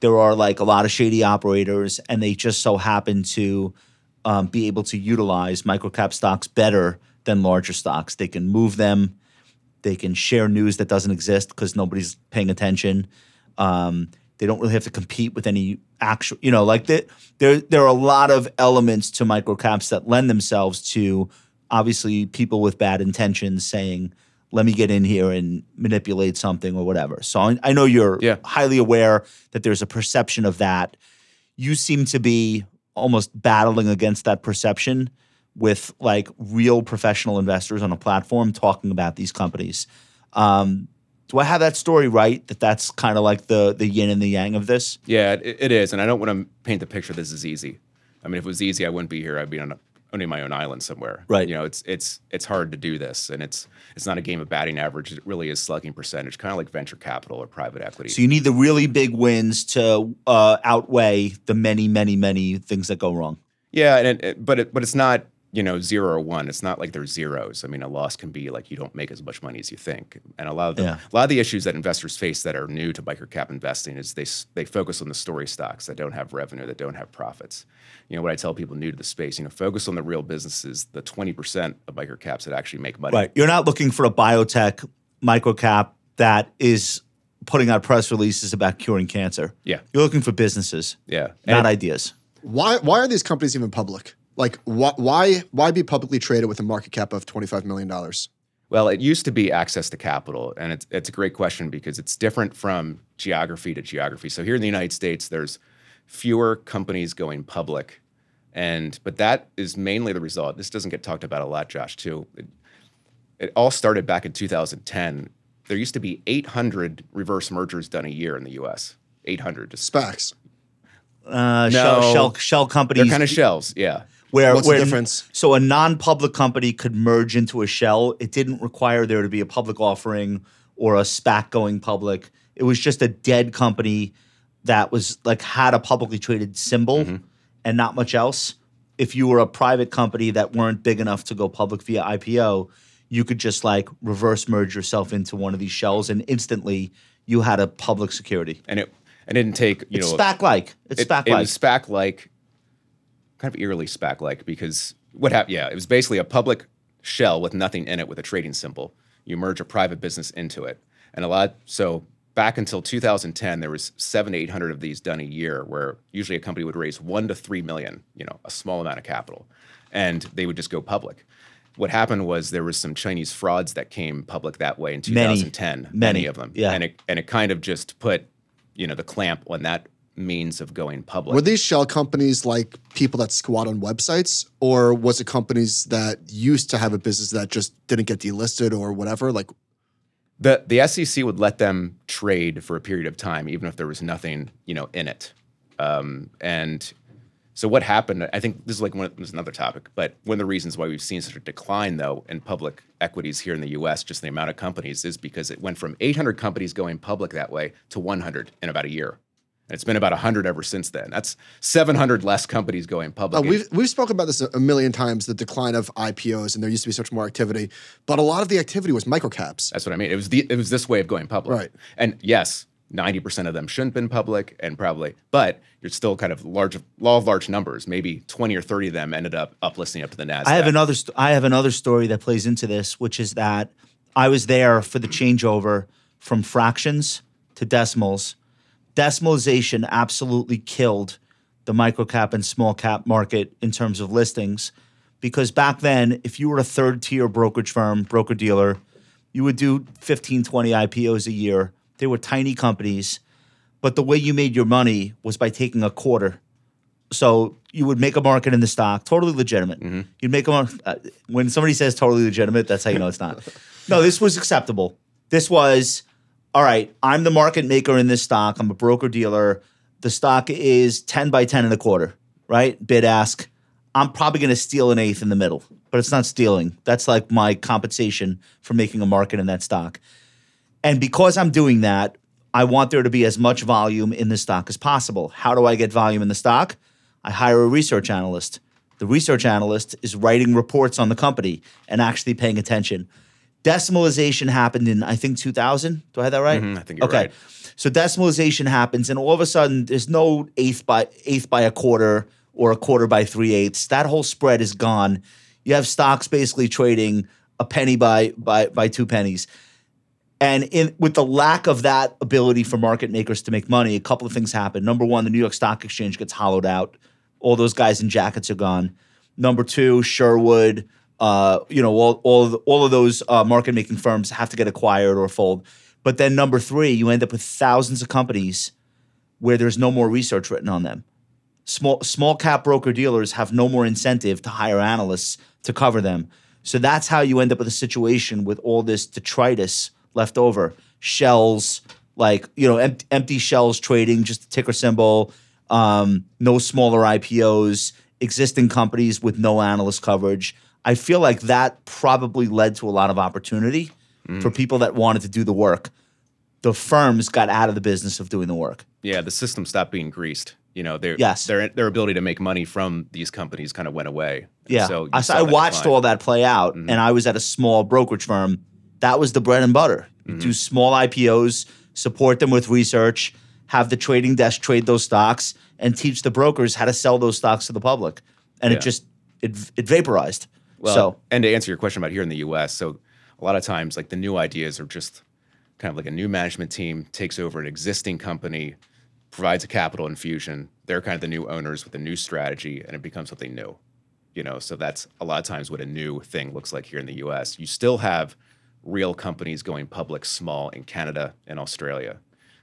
there are like a lot of shady operators and they just so happen to um, be able to utilize microcap stocks better than larger stocks. They can move them, they can share news that doesn't exist because nobody's paying attention. Um, they don't really have to compete with any actual, you know, like the, there. There are a lot of elements to microcaps that lend themselves to obviously people with bad intentions saying, let me get in here and manipulate something or whatever. So I, I know you're Yeah. highly aware that there's a perception of that. You seem to be almost battling against that perception with like real professional investors on a platform talking about these companies. Um, do I have that story right? That that's kind of like the the yin and the yang of this. Yeah, it, it is, and I don't want to paint the picture. This is easy. I mean, if it was easy, I wouldn't be here. I'd be on a, owning my own island somewhere. Right. You know, it's it's it's hard to do this, and it's it's not a game of batting average. It really is slugging percentage, kind of like venture capital or private equity. So you need the really big wins to uh, outweigh the many, many, many things that go wrong. Yeah, and it, it- but it, but it's not you know zero or one. It's not like there's zeros. I mean, a loss can be like you don't make as much money as you think. And a lot of the, Yeah. a lot of the issues that investors face that are new to microcap investing is they they focus on the story stocks that don't have revenue, that don't have profits. You know what I tell people new to the space, you know, focus on the real businesses, the twenty percent of microcaps that actually make money. Right. You're not looking for a biotech microcap that is putting out press releases about curing cancer. Yeah. You're looking for businesses, Yeah. not And- ideas. Why why are these companies even public? Like why why why be publicly traded with a market cap of twenty five million dollars? Well, it used to be access to capital, and it's it's a great question because it's different from geography to geography. So here in the United States, there's fewer companies going public, and but that is mainly the result. This doesn't get talked about a lot, Josh. Too, it, it all started back in 2010. There used to be 800 reverse mergers done a year in the U.S. 800. Just, SPACs. Uh, shell, shell, shell companies. they're kind of shells, yeah. Where, What's the difference? So a non-public company could merge into a shell. It didn't require there to be a public offering or a SPAC going public. It was just a dead company that was like had a publicly traded symbol Mm-hmm. and not much else. If you were a private company that weren't big enough to go public via IPO, you could just like reverse merge yourself into one of these shells and instantly you had a public security. And it and it didn't take you It's know SPAC like. It's it, SPAC it like. was SPAC like, kind of eerily SPAC like because what happened? Yeah, it was basically a public shell with nothing in it with a trading symbol. You merge a private business into it, and a lot. So back until 2010, there was seven to eight hundred of these done a year, where usually a company would raise one to three million, you know, a small amount of capital, and they would just go public. What happened was there was some Chinese frauds that came public that way in 2010. Many. 2010, Many. of them, Yeah. and it and it kind of just put, you know, the clamp on that means of going public. Were these shell companies like people that squat on websites, or was it companies that used to have a business that just didn't get delisted or whatever? Like The the SEC would let them trade for a period of time, even if there was nothing, you know, in it. Um, and so what happened? I think this is like one, this is another topic, but one of the reasons why we've seen such a decline, though, in public equities here in the U.S., just the amount of companies, is because it went from 800 companies going public that way to 100 in about a year. And it's been about 100 ever since then. That's 700 less companies going public. Uh, we've we've spoken about this a a million times, the decline of IPOs, and there used to be so much more activity. But a lot of the activity was microcaps. That's what I mean. It was the it was this way of going public. Right. And yes, ninety percent of them shouldn't have been public, and probably, but you're still kind of large law of large numbers. Maybe twenty or thirty of them ended up uplisting up to the Nasdaq. I have another. St- I have another story that plays into this, which is that I was there for the changeover from fractions to decimals. Decimalization absolutely killed the microcap and small cap market in terms of listings, because back then, if you were a third tier brokerage firm, broker dealer, you would do 15, 20 IPOs a year. They were tiny companies, but the way you made your money was by taking a quarter so you would make a market in the stock, totally legitimate. You'd make a mar- uh, when somebody says totally legitimate, that's how you know it's not. no, this was acceptable. This was all right. I'm the market maker in this stock. I'm a broker dealer. The stock is ten by ten and a quarter, right? Bid ask. I'm probably going to steal an eighth in the middle, but it's not stealing. That's like my compensation for making a market in that stock. And because I'm doing that, I want there to be as much volume in the stock as possible. How do I get volume in the stock? I hire a research analyst. The research analyst is writing reports on the company and actually paying attention. Decimalization happened in, I think, 2000. Do I have that right? Mm-hmm, I think you're okay. right. So decimalization happens, and all of a sudden, there's no eighth by eighth by a quarter or a quarter by three eighths. That whole spread is gone. You have stocks basically trading a penny by by by two pennies. And in with the lack of that ability for market makers to make money, a couple of things happen. Number one, the New York Stock Exchange gets hollowed out. All those guys in jackets are gone. Number two, Sherwood, Uh, you know, all all of, all of those uh, market making firms have to get acquired or fold. But then number three, you end up with thousands of companies where there's no more research written on them. Small small cap broker dealers have no more incentive to hire analysts to cover them. So that's how you end up with a situation with all this detritus left over. Shells, like, you know, empty, empty shells trading, just a ticker symbol, um, no smaller IPOs, existing companies with no analyst coverage. I feel like that probably led to a lot of opportunity mm. for people that wanted to do the work. The firms got out of the business of doing the work. Yeah, the system stopped being greased. You know, their Yes. their their ability to make money from these companies kind of went away. Yeah. so I, I watched decline. all that play out, mm-hmm. and I was at a small brokerage firm. That was the bread and butter. You Do mm-hmm. small IPOs, support them with research, have the trading desk trade those stocks, and teach the brokers how to sell those stocks to the public. And Yeah. it just it it vaporized. Well, so and to answer your question about here in the U.S., so a lot of times, like the new ideas are just kind of like a new management team takes over an existing company, provides a capital infusion. They're kind of the new owners with a new strategy, and it becomes something new. You know, so that's a lot of times what a new thing looks like here in the U.S. You still have real companies going public, small in Canada and Australia.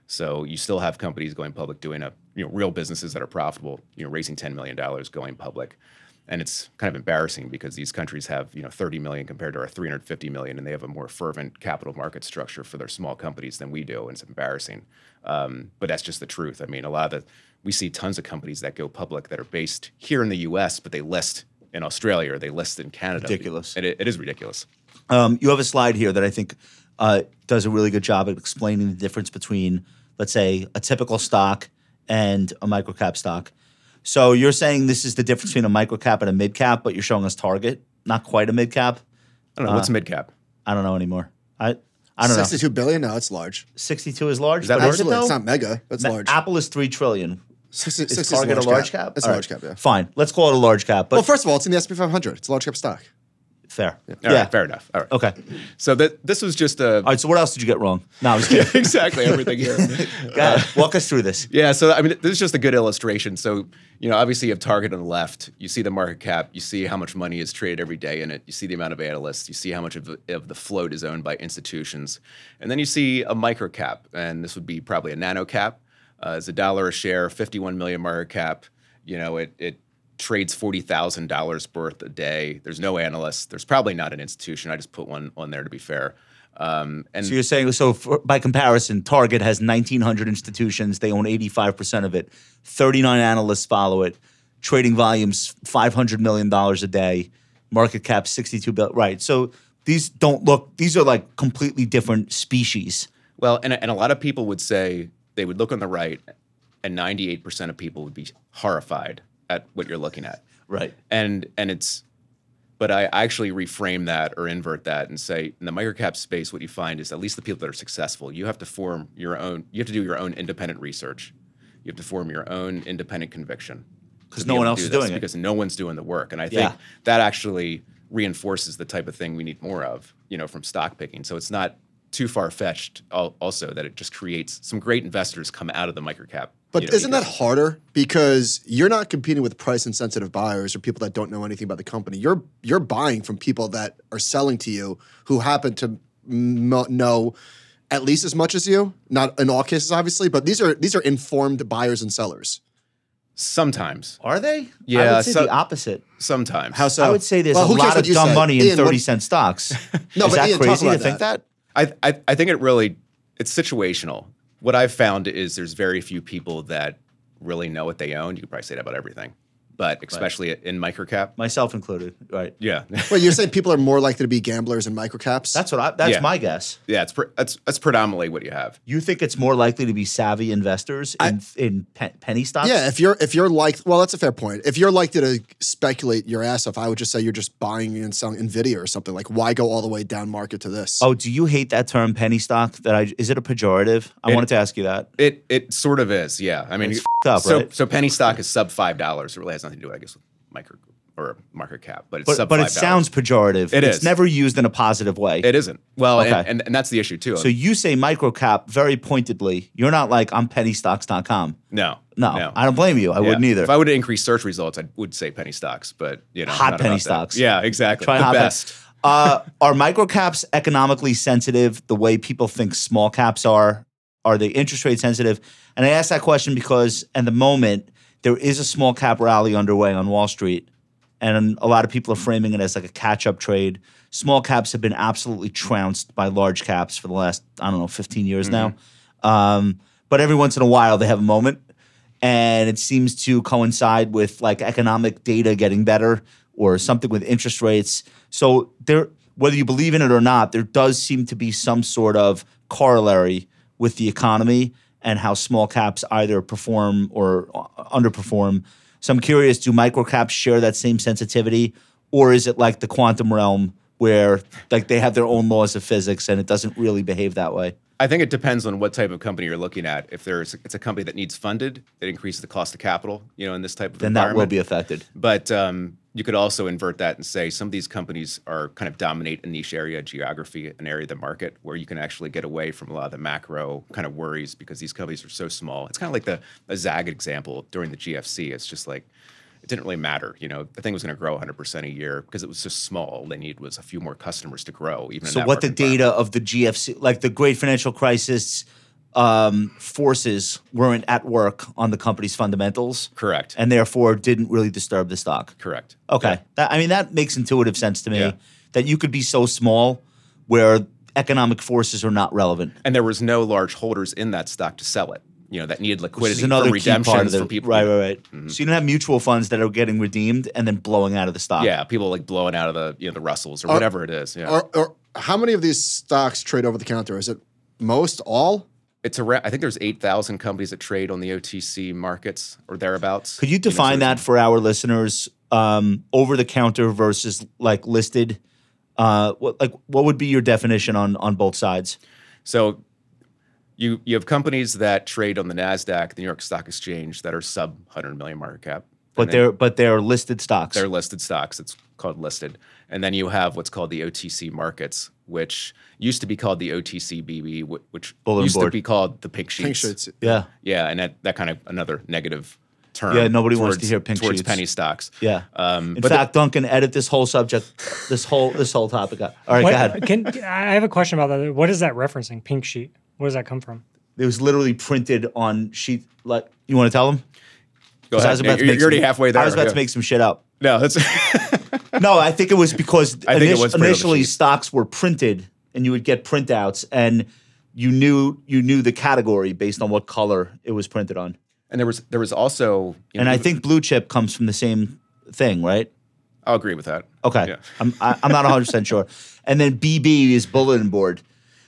So you still have companies going public doing a you know real businesses that are profitable, you know, raising ten million dollars going public. And it's kind of embarrassing because these countries have, you know, 30 million compared to our 350 million, and they have a more fervent capital market structure for their small companies than we do, and it's embarrassing. Um, but that's just the truth. I mean, a lot of the we see tons of companies that go public that are based here in the U.S., but they list in Australia or they list in Canada. Ridiculous. And it, it is ridiculous. Um, you have a slide here that I think uh, does a really good job of explaining the difference between, let's say, a typical stock and a microcap stock. So you're saying this is the difference between a microcap and a mid cap, but you're showing us Target, not quite a mid cap. I don't know what's uh, mid cap. I don't know anymore. I I don't know. 62 billion? No, it's large. 62 is large. Is that large? it though? It's not mega, but it's Ma- large. Apple is three trillion. 60, Is 60 Target a large cap? It's All a large right. cap, yeah. Fine. Let's call it a large cap. But Well, first of all, it's in the SP 500. It's a large cap stock. Fair. All yeah. right, fair enough. All right. Okay. So that this was just a All right. So what else did you get wrong? No, I was kidding. exactly everything here. Go ahead. Walk us through this. Yeah, so I mean, this is just a good illustration. So, you know, obviously you have Target on the left. You see the market cap. You see how much money is traded every day in it. You see the amount of analysts. You see how much of, the- of the float is owned by institutions. And then you see a micro cap, and this would be probably a nano cap. Uh, it's a dollar a share, 51 million market cap. You know, it it trades forty thousand dollars worth a day. There's no analysts. There's probably not an institution. I just put one on there to be fair. Um, and So you're saying so for, by comparison, Target has 1,900 institutions. They own 85 percent of it. 39 analysts follow it. Trading volumes 500 million dollars a day. Market cap 62 billion. Right. So these don't look. These are like completely different species. Well, and, and a lot of people would say they would look on the right, and 98% of people would be horrified at what you're looking at. Right. And and it's, but I actually reframe that or invert that and say in the microcap space, what you find is at least the people that are successful, you have to form your own, you have to do your own independent research. You have to form your own independent conviction. Because no one else is do this doing it. Because no one's doing the work. And I think Yeah. that actually reinforces the type of thing we need more of, you know, from stock picking. So it's not too far fetched also that it just creates some great investors come out of the microcap. But you know, isn't that ecosystem. harder because you're not competing with price insensitive buyers or people that don't know anything about the company. You're you're buying from people that are selling to you who happen to m- know at least as much as you. Not in all cases, obviously, but these are these are informed buyers and sellers. Sometimes. Are they? I Yeah, would say so- the opposite. Sometimes. How so? I would say there's Well, a lot of dumb say? money in Ian, what- 30 cent stocks. No, Is but that Ian, talk crazy to about think that? I, I I think it really it's situational. What I've found is there's very few people that really know what they own. You could probably say that about everything, but especially in microcap. Myself included. Right. Yeah, well, you're saying people are more likely to be gamblers in microcaps? That's what I that's Yeah. my guess. yeah. It's pre- that's that's predominantly what you have. You think it's more likely to be savvy investors in in pe- penny stocks? Yeah, if you're if you're like well, that's a fair point. If you're likely to speculate your ass off, I would just say you're just buying and selling Nvidia or something. Like, why go all the way down market to this? Oh, do you hate that term penny stock? That I is it a pejorative? I It- wanted to ask you that. It it sort of is. Yeah, I mean, It's you- f***ed up, so right? so penny stock is sub five dollars. It really has nothing to do, I guess, with micro or market cap, but it's But but it sounds pejorative. It it's is. never used in a positive way. It isn't. Well, and, Okay. and, and that's the issue too. so you say microcap very pointedly. You're not like I'm pennystocks.com. no, No, No. I don't blame you. I Yeah. wouldn't either. If I would increase search results, I would say penny stocks, but you know, Hot penny that. stocks. Yeah, exactly. Try the hot best. uh, are microcaps economically sensitive the way people think small caps are? Are they interest rate sensitive? And I ask that question because at the moment there is a small cap rally underway on Wall Street, and a lot of people are framing it as like a catch up trade. Small caps have been absolutely trounced by large caps for the last I don't know 15 years now. Um, but every once in a while they have a moment, and it seems to coincide with like economic data getting better or something with interest rates. So there, whether you believe in it or not, there does seem to be some sort of corollary with the economy and how small caps either perform or uh, underperform. So I'm curious, do micro caps share that same sensitivity, or is it like the quantum realm where like they have their own laws of physics and it doesn't really behave that way? I think it depends on what type of company you're looking at. If there's it's a company that needs funded, it increases the cost of capital. You know, in this type of Then that will be affected. But um, you could also invert that and say some of these companies are kind of dominate a niche area, geography, an area of the market where you can actually get away from a lot of the macro kind of worries because these companies are so small. It's kind of like the a ZAGG example during the GFC. It's just like it didn't really matter. You know, the thing was going to grow 100% a year because it was just small. All they needed was a few more customers to grow. Even So what the data of the GFC, like the Great Financial Crisis, um, forces weren't at work on the company's fundamentals, Correct. and therefore didn't really disturb the stock. Correct. Okay, Yeah. that, I mean that makes intuitive sense to me. Yeah. That you could be so small where economic forces are not relevant. And there was no large holders in that stock to sell it. You know, that needed Which liquidity is another for key part of redemptions the for people. right, right, right. So you don't have mutual funds that are getting redeemed and then blowing out of the stock. Yeah, people like blowing out of the you know the Russells or Are- whatever it is. Yeah. Or, or how many of these stocks trade over the counter? Is it most, all? It's around. I think there's eight thousand companies that trade on the OTC markets or thereabouts. Could you define that for our listeners? Um, over the counter versus like listed. Uh, what like what would be your definition on on both sides? So you you have companies that trade on the Nasdaq, the New York Stock Exchange, that are sub hundred million market cap. But they're but they're listed stocks. they're listed stocks. It's called listed, and then you have what's called the OTC markets, which used to be called the OTCBB, wh- which Bulletin used board. to be called the pink sheets. Pink sheets. yeah, Yeah, and that, that kind of another negative term. Yeah, nobody wants to hear pink towards sheets. penny stocks. yeah. Um, In but fact, Duncan, edit this whole subject, this whole this whole topic. out. All right, What- go ahead. Can I have a question about that? What is that referencing? Pink sheet. Where does that come from? It was literally printed on sheet. Like, you want to tell them? Go ahead. I was about to you're, make you're already some- halfway there. I was about yeah. to make some shit up. No, that's No, I think it was because I think it was printed on the initially stocks were printed, and you would get printouts, and you knew you knew the category based on what color it was printed on. and there was there was also. You And know, I think blue chip comes from the same thing, right? I'll agree with that. Okay, Yeah. I'm I, I'm not 100 percent sure. And then BB is bulletin board.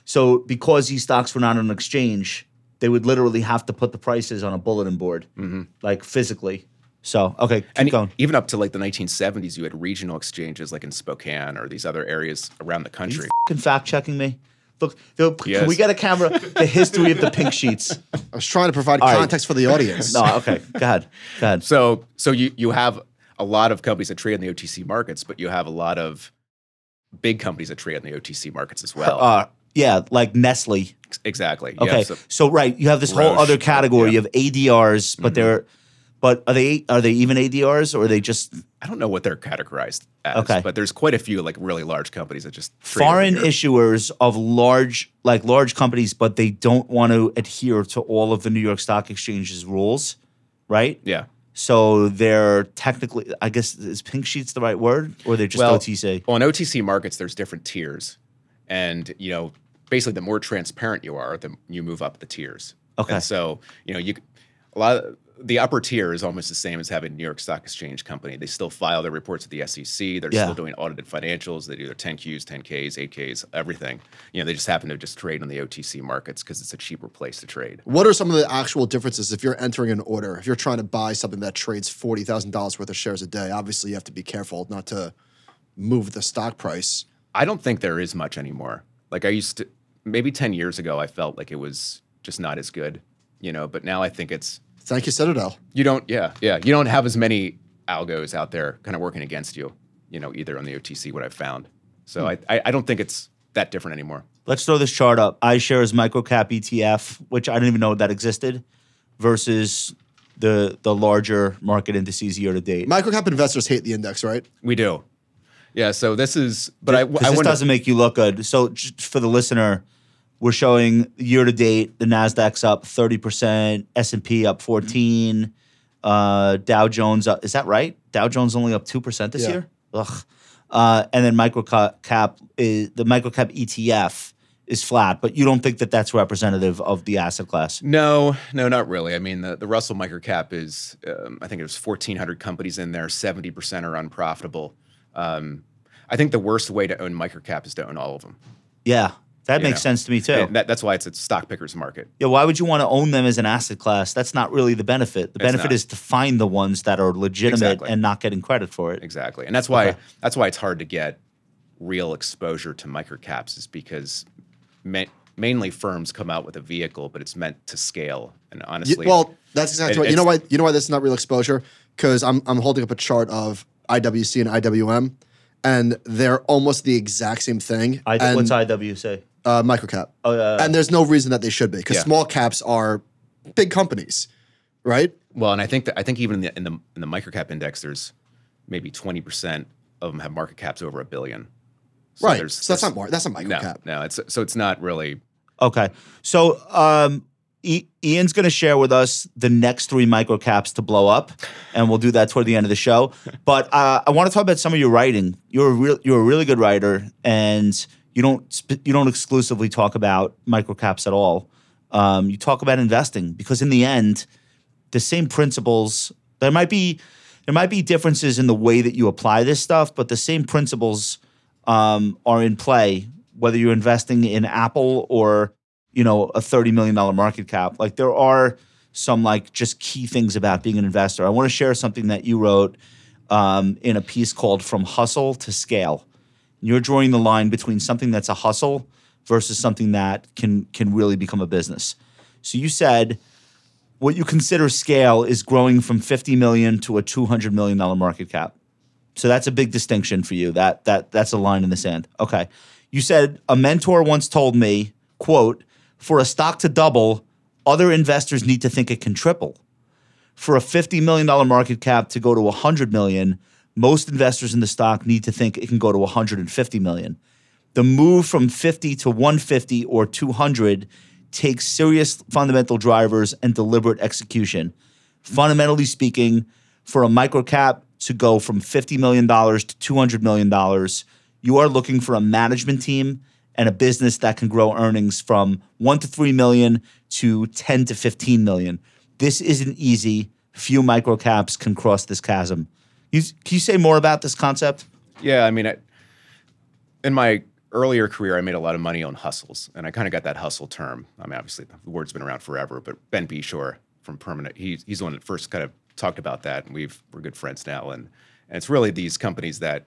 So because these stocks were not on an exchange, they would literally have to put the prices on a bulletin board, mm-hmm. like physically. So okay, keep And going. even up to like the 1970s, you had regional exchanges like in Spokane or these other areas around the country. Fucking fact checking me. Look, they'll- can Yes. we get a camera? The history of the pink sheets. I was trying to provide All right. context for the audience. No, okay, go ahead, go ahead. So so you you have a lot of companies that trade in the OTC markets, but you have a lot of big companies that trade in the OTC markets as well. Uh, yeah, like Nestle. exactly. Okay, have some- so right, you have this whole other category. yeah. Mm-hmm. You have ADRs, but they're, but are they are they even ADRs or are they just I don't know what they're categorized as, Okay. but there's quite a few like really large companies that just foreign issuers of large like large companies, but they don't want to adhere to all of the New York Stock Exchange's rules, right? Yeah. So they're technically, I guess, is pink sheets the right word, or they're just OTC well, OTC? On OTC markets, there's different tiers, and you know, basically, the more transparent you are, the you move up the tiers. Okay. And so you know, you a lot of the upper tier is almost the same as having a New York Stock Exchange company. They still file their reports at the SEC. They're Yeah. still doing audited financials. They do their 10Qs, 10Ks, 8Ks, everything. You know, they just happen to just trade on the OTC markets because it's a cheaper place to trade. What are some of the actual differences if you're entering an order? If you're trying to buy something that trades forty thousand dollars worth of shares a day, obviously you have to be careful not to move the stock price. I don't think there is much anymore. Like I used to, maybe 10 years ago, I felt like it was just not as good, you know, but now I think it's, Thank you, Citadel. you don't, yeah, yeah, you don't have as many algos out there kind of working against you, you know, either on the OTC, what I've found. So hmm. I, I, I don't think it's that different anymore. Let's throw this chart up. iShares microcap ETF, which I didn't even know that existed, versus the the larger market indices year to date. Microcap investors hate the index, right? We do. Yeah. So this is, but I, I 'Cause this wouldn't- doesn't make you look good. So just for the listener, we're showing year to date the Nasdaq's up thirty percent, S and P up fourteen, uh, Dow Jones up. Is that right? Dow Jones only up two percent this Yeah. year. Ugh. Uh, and then microcap is the microcap ETF is flat, but you don't think that that's representative of the asset class. No, no, not really. I mean, the, the Russell microcap is, um, I think there's 1,400 companies in there. 70% are unprofitable. Um, I think the worst way to own microcap is to own all of them. Yeah, that makes know. sense to me too. And that, that's why it's a stock picker's market. Yeah, why would you want to own them as an asset class? That's not really the benefit. The It's benefit not. is to find the ones that are legitimate Exactly. and not getting credit for it. Exactly. And that's why Okay. that's why it's hard to get real exposure to microcaps is because ma- mainly firms come out with a vehicle, but it's meant to scale. And Ye- honestly, well, that's exactly it- right. You know why? You know why this is not real exposure? Because I'm I'm holding up a chart of IWC and IWM, and they're almost the exact same thing. I, and, what's IWC? Uh, microcap? Oh, yeah. and there's no reason that they should be because Yeah. small caps are big companies, right? Well, and I think that I think even in the in the, in the microcap index, there's maybe 20 percent of them have market caps over a billion. So right. there's- so that's there's- not mar- that's not no, microcap. no. It's so it's not really. Okay. So um, I- Ian's going to share with us the next three microcaps to blow up, and we'll do that toward the end of the show. But uh, I want to talk about some of your writing. You're a real, you're a really good writer, and you don't you don't exclusively talk about microcaps at all. Um, you talk about investing because in the end, the same principles. There might be there might be differences in the way that you apply this stuff, but the same principles um, are in play whether you're investing in Apple or you know a thirty million dollar market cap. Like there are some like just key things about being an investor. I want to share something that you wrote um, in a piece called "From Hustle to Scale." You're drawing the line between something that's a hustle versus something that can can really become a business. So you said what you consider scale is growing from 50 million to a 200 million dollar market cap. So that's a big distinction for you. That that that's a line in the sand. Okay. You said a mentor once told me, quote, for a stock to double, other investors need to think it can triple. For a $50 million market cap to go to 100 million, most investors in the stock need to think it can go to 150 million. The move from 50 to 150 or 200 takes serious fundamental drivers and deliberate execution. Fundamentally speaking, for a microcap to go from $50 million to $200 million, you are looking for a management team and a business that can grow earnings from 1 to 3 million to 10 to 15 million. This isn't easy. Few microcaps can cross this chasm. You, can you say more about this concept? Yeah, I mean, I, in my earlier career, I made a lot of money on hustles, and I kind of got that hustle term. I mean, obviously, the word's been around forever, but Brent Beshore from Permanent, he's he's the one that first kind of talked about that, and we've we're good friends now, and and it's really these companies that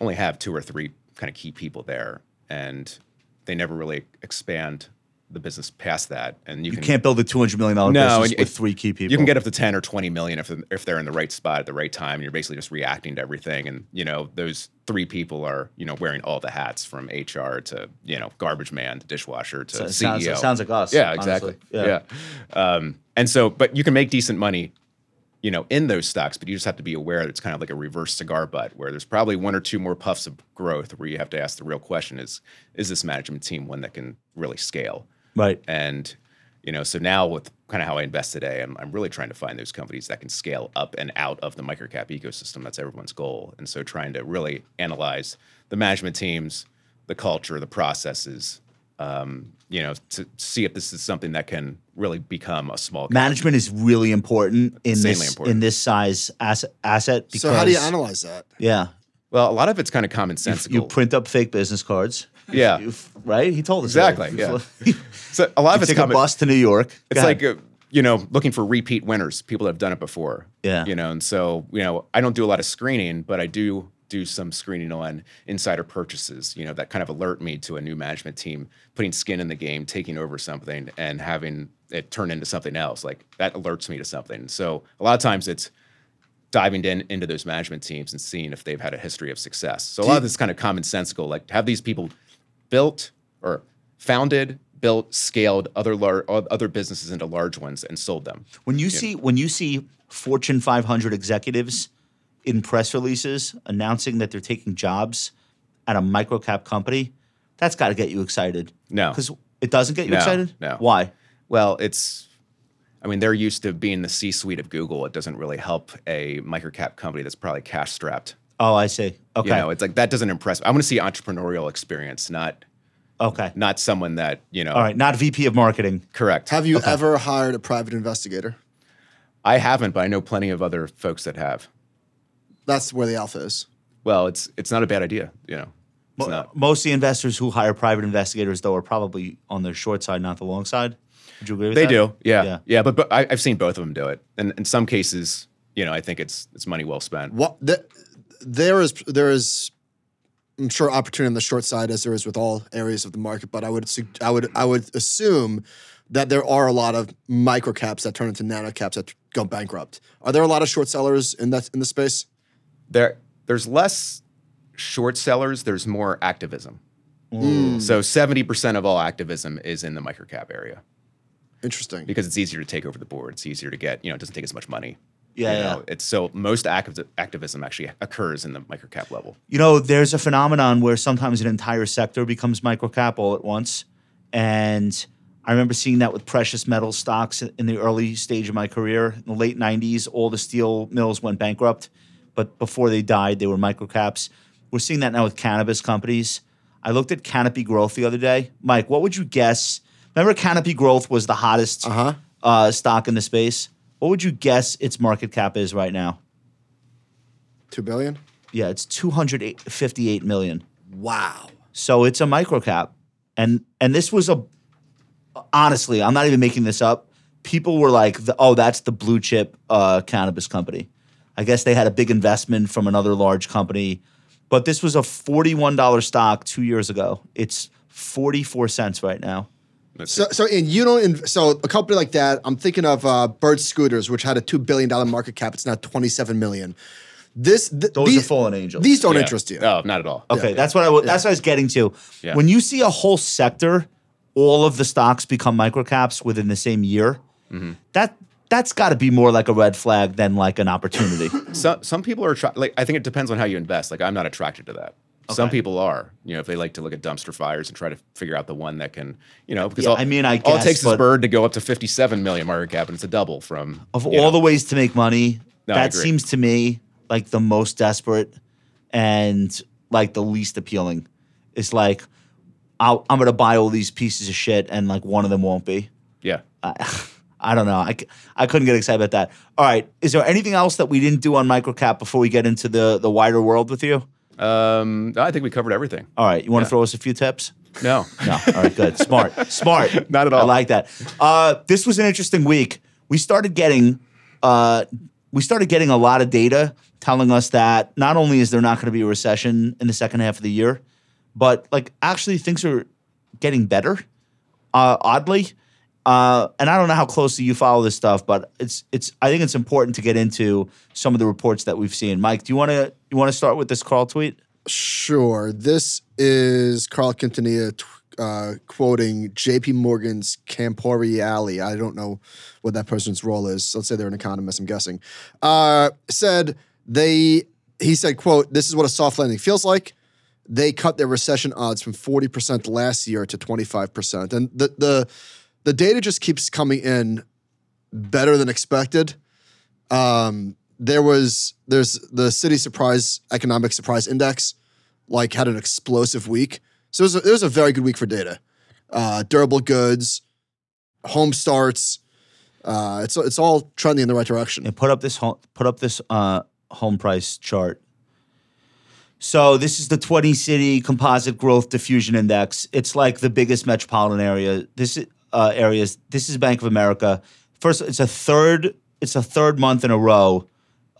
only have two or three kind of key people there, and they never really expand the business past that, and you, You can can't build a $200 million No, business with it- three key people. You can get up to ten or twenty million if if they're in the right spot at the right time, and you're basically just reacting to everything. And you know those three people are you know wearing all the hats from HR to you know garbage man to dishwasher to So it CEO. sounds- sounds like us, Yeah, exactly. honestly. Yeah. Yeah. Um, and so, but you can make decent money, you know, in those stocks, but you just have to be aware that it's kind of like a reverse cigar butt, where there's probably one or two more puffs of growth, where you have to ask the real question: is is this management team one that can really scale? Right. And you know, so now with kind of how I invest today, I'm, I'm really trying to find those companies that can scale up and out of the microcap ecosystem. That's everyone's goal. And so trying to really analyze the management teams, the culture, the processes, um, you know, to see if this is something that can really become a small company. Management is really important in Insanely this important. in this size asset. asset because, So how do you analyze that? Yeah, Well, a lot of it's kind of you, commonsensical. you print up fake business cards. Yeah. Right. He told us Exactly, that. yeah. So a lot of it's take a bus to New York. Go It's ahead. like uh, you know looking for repeat winners, people that have done it before. Yeah. You know, and so you know I don't do a lot of screening, but I do do some screening on insider purchases. You know that kind of alert me to a new management team putting skin in the game, taking over something, and having it turn into something else. Like that alerts me to something. So a lot of times it's diving in into those management teams and seeing if they've had a history of success. So a lot of this is kind of commonsensical. Like have these people built or founded built, scaled other lar- other businesses into large ones and sold them. When you see when you see Fortune 500 executives in press releases announcing that they're taking jobs at a microcap company, that's got to get you excited. No. because it doesn't get you No, excited. no. Why? Well, it's, I mean, they're used to being the C-suite of Google. It doesn't really help a microcap company that's probably cash strapped. Oh, I see. Okay. You know, it's like that doesn't impress. me. I want to see entrepreneurial experience, not okay. not someone that you know. All right. Not VP of marketing. Correct. Have you ever hired a private investigator? I haven't, but I know plenty of other folks that have. That's where the alpha is. Well, it's it's not a bad idea. You know, it's Mo- not. Most of the investors who hire private investigators, though, are probably on the short side, not the long side. Would you agree with They that? do, yeah, Yeah. yeah. but, but I've seen both of them do it, and in some cases, you know, I think it's it's money well spent. What the, there is there is I'm sure opportunity on the short side as there is with all areas of the market, but I would I would I would assume that there are a lot of micro caps that turn into nano caps that go bankrupt. Are there a lot of short sellers in that in the space? There, there's less short sellers. There's more activism. Mm. So seventy percent of all activism is in the microcap area Interesting. because it's easier to take over the board. It's easier to get. You know, it doesn't take as much money. Yeah, you yeah. It's so most activ- activism actually occurs in the microcap level. You know, there's a phenomenon where sometimes an entire sector becomes microcap all at once. And I remember seeing that with precious metal stocks in the early stage of my career. In the late 90s, all the steel mills went bankrupt, but before they died, they were microcaps. We're seeing that now with cannabis companies. I looked at Canopy Growth the other day. Mike, what would you guess? Remember, Canopy Growth was the hottest Uh-huh. uh, stock in the space. What would you guess its market cap is right now? Two billion? Yeah, it's 258 million. Wow. So it's a microcap. And and this was a honestly, I'm not even making this up. People were like, "Oh, that's the blue chip uh, cannabis company." I guess they had a big investment from another large company, but this was a $41 stock 2 years ago. It's 44 cents right now. So, so and you don't. Inv- so a company like that, I'm thinking of uh, Bird Scooters, which had a two billion dollar market cap. It's now 27 million. This th- Those these, are fallen angels. These don't Yeah. interest you. Oh, not at all. Okay, that's what I wa- that's what I was getting to. Yeah. When you see a whole sector, all of the stocks become microcaps within the same year. Mm-hmm. That that's got to be more like a red flag than like an opportunity. Some some people are attra- like I think it depends on how you invest. Like I'm not attracted to that. Some people are, you know, if they like to look at dumpster fires and try to figure out the one that can, you know, because Yeah, all, I mean, I all it takes is bird to go up to 57 million market cap, and it's a double from of all know. the ways to make money, No, that seems to me like the most desperate and like the least appealing. It's like I'll, I'm going to buy all these pieces of shit, and like one of them won't be. yeah. I, I don't know. I, I couldn't get excited about that. All right. Is there anything else that we didn't do on microcap before we get into the the wider world with you? Um, I think we covered everything. All right. You want to Yeah. throw us a few tips? No, No. All right. Good. Smart. Smart. Not at all. I like that. Uh, this was an interesting week. We started getting uh, we started getting a lot of data telling us that not only is there not going to be a recession in the second half of the year, but like actually things are getting better. Uh, oddly, uh, and I don't know how closely you follow this stuff, but it's it's. I think it's important to get into some of the reports that we've seen. Mike, do you want to you want to start with this Carl tweet? Sure. This is Carl Quintanilla t- uh, quoting J.P. Morgan's Camporiali. I don't know what that person's role is. Let's say they're an economist. I'm guessing. Uh, said they. He said, "quote This is what a soft landing feels like." They cut their recession odds from 40% last year to 25%, and the the the data just keeps coming in better than expected. Um, there was there's the Citi surprise economic surprise index like had an explosive week. So it was a, it was a very good week for data. Uh, durable goods, home starts. Uh, it's it's all trending in the right direction. and put up this home, put up this uh, home price chart. So this is the 20 city composite growth diffusion index. It's like the biggest metropolitan area. This is uh, areas. This is Bank of America. First, it's a third. It's a third month in a row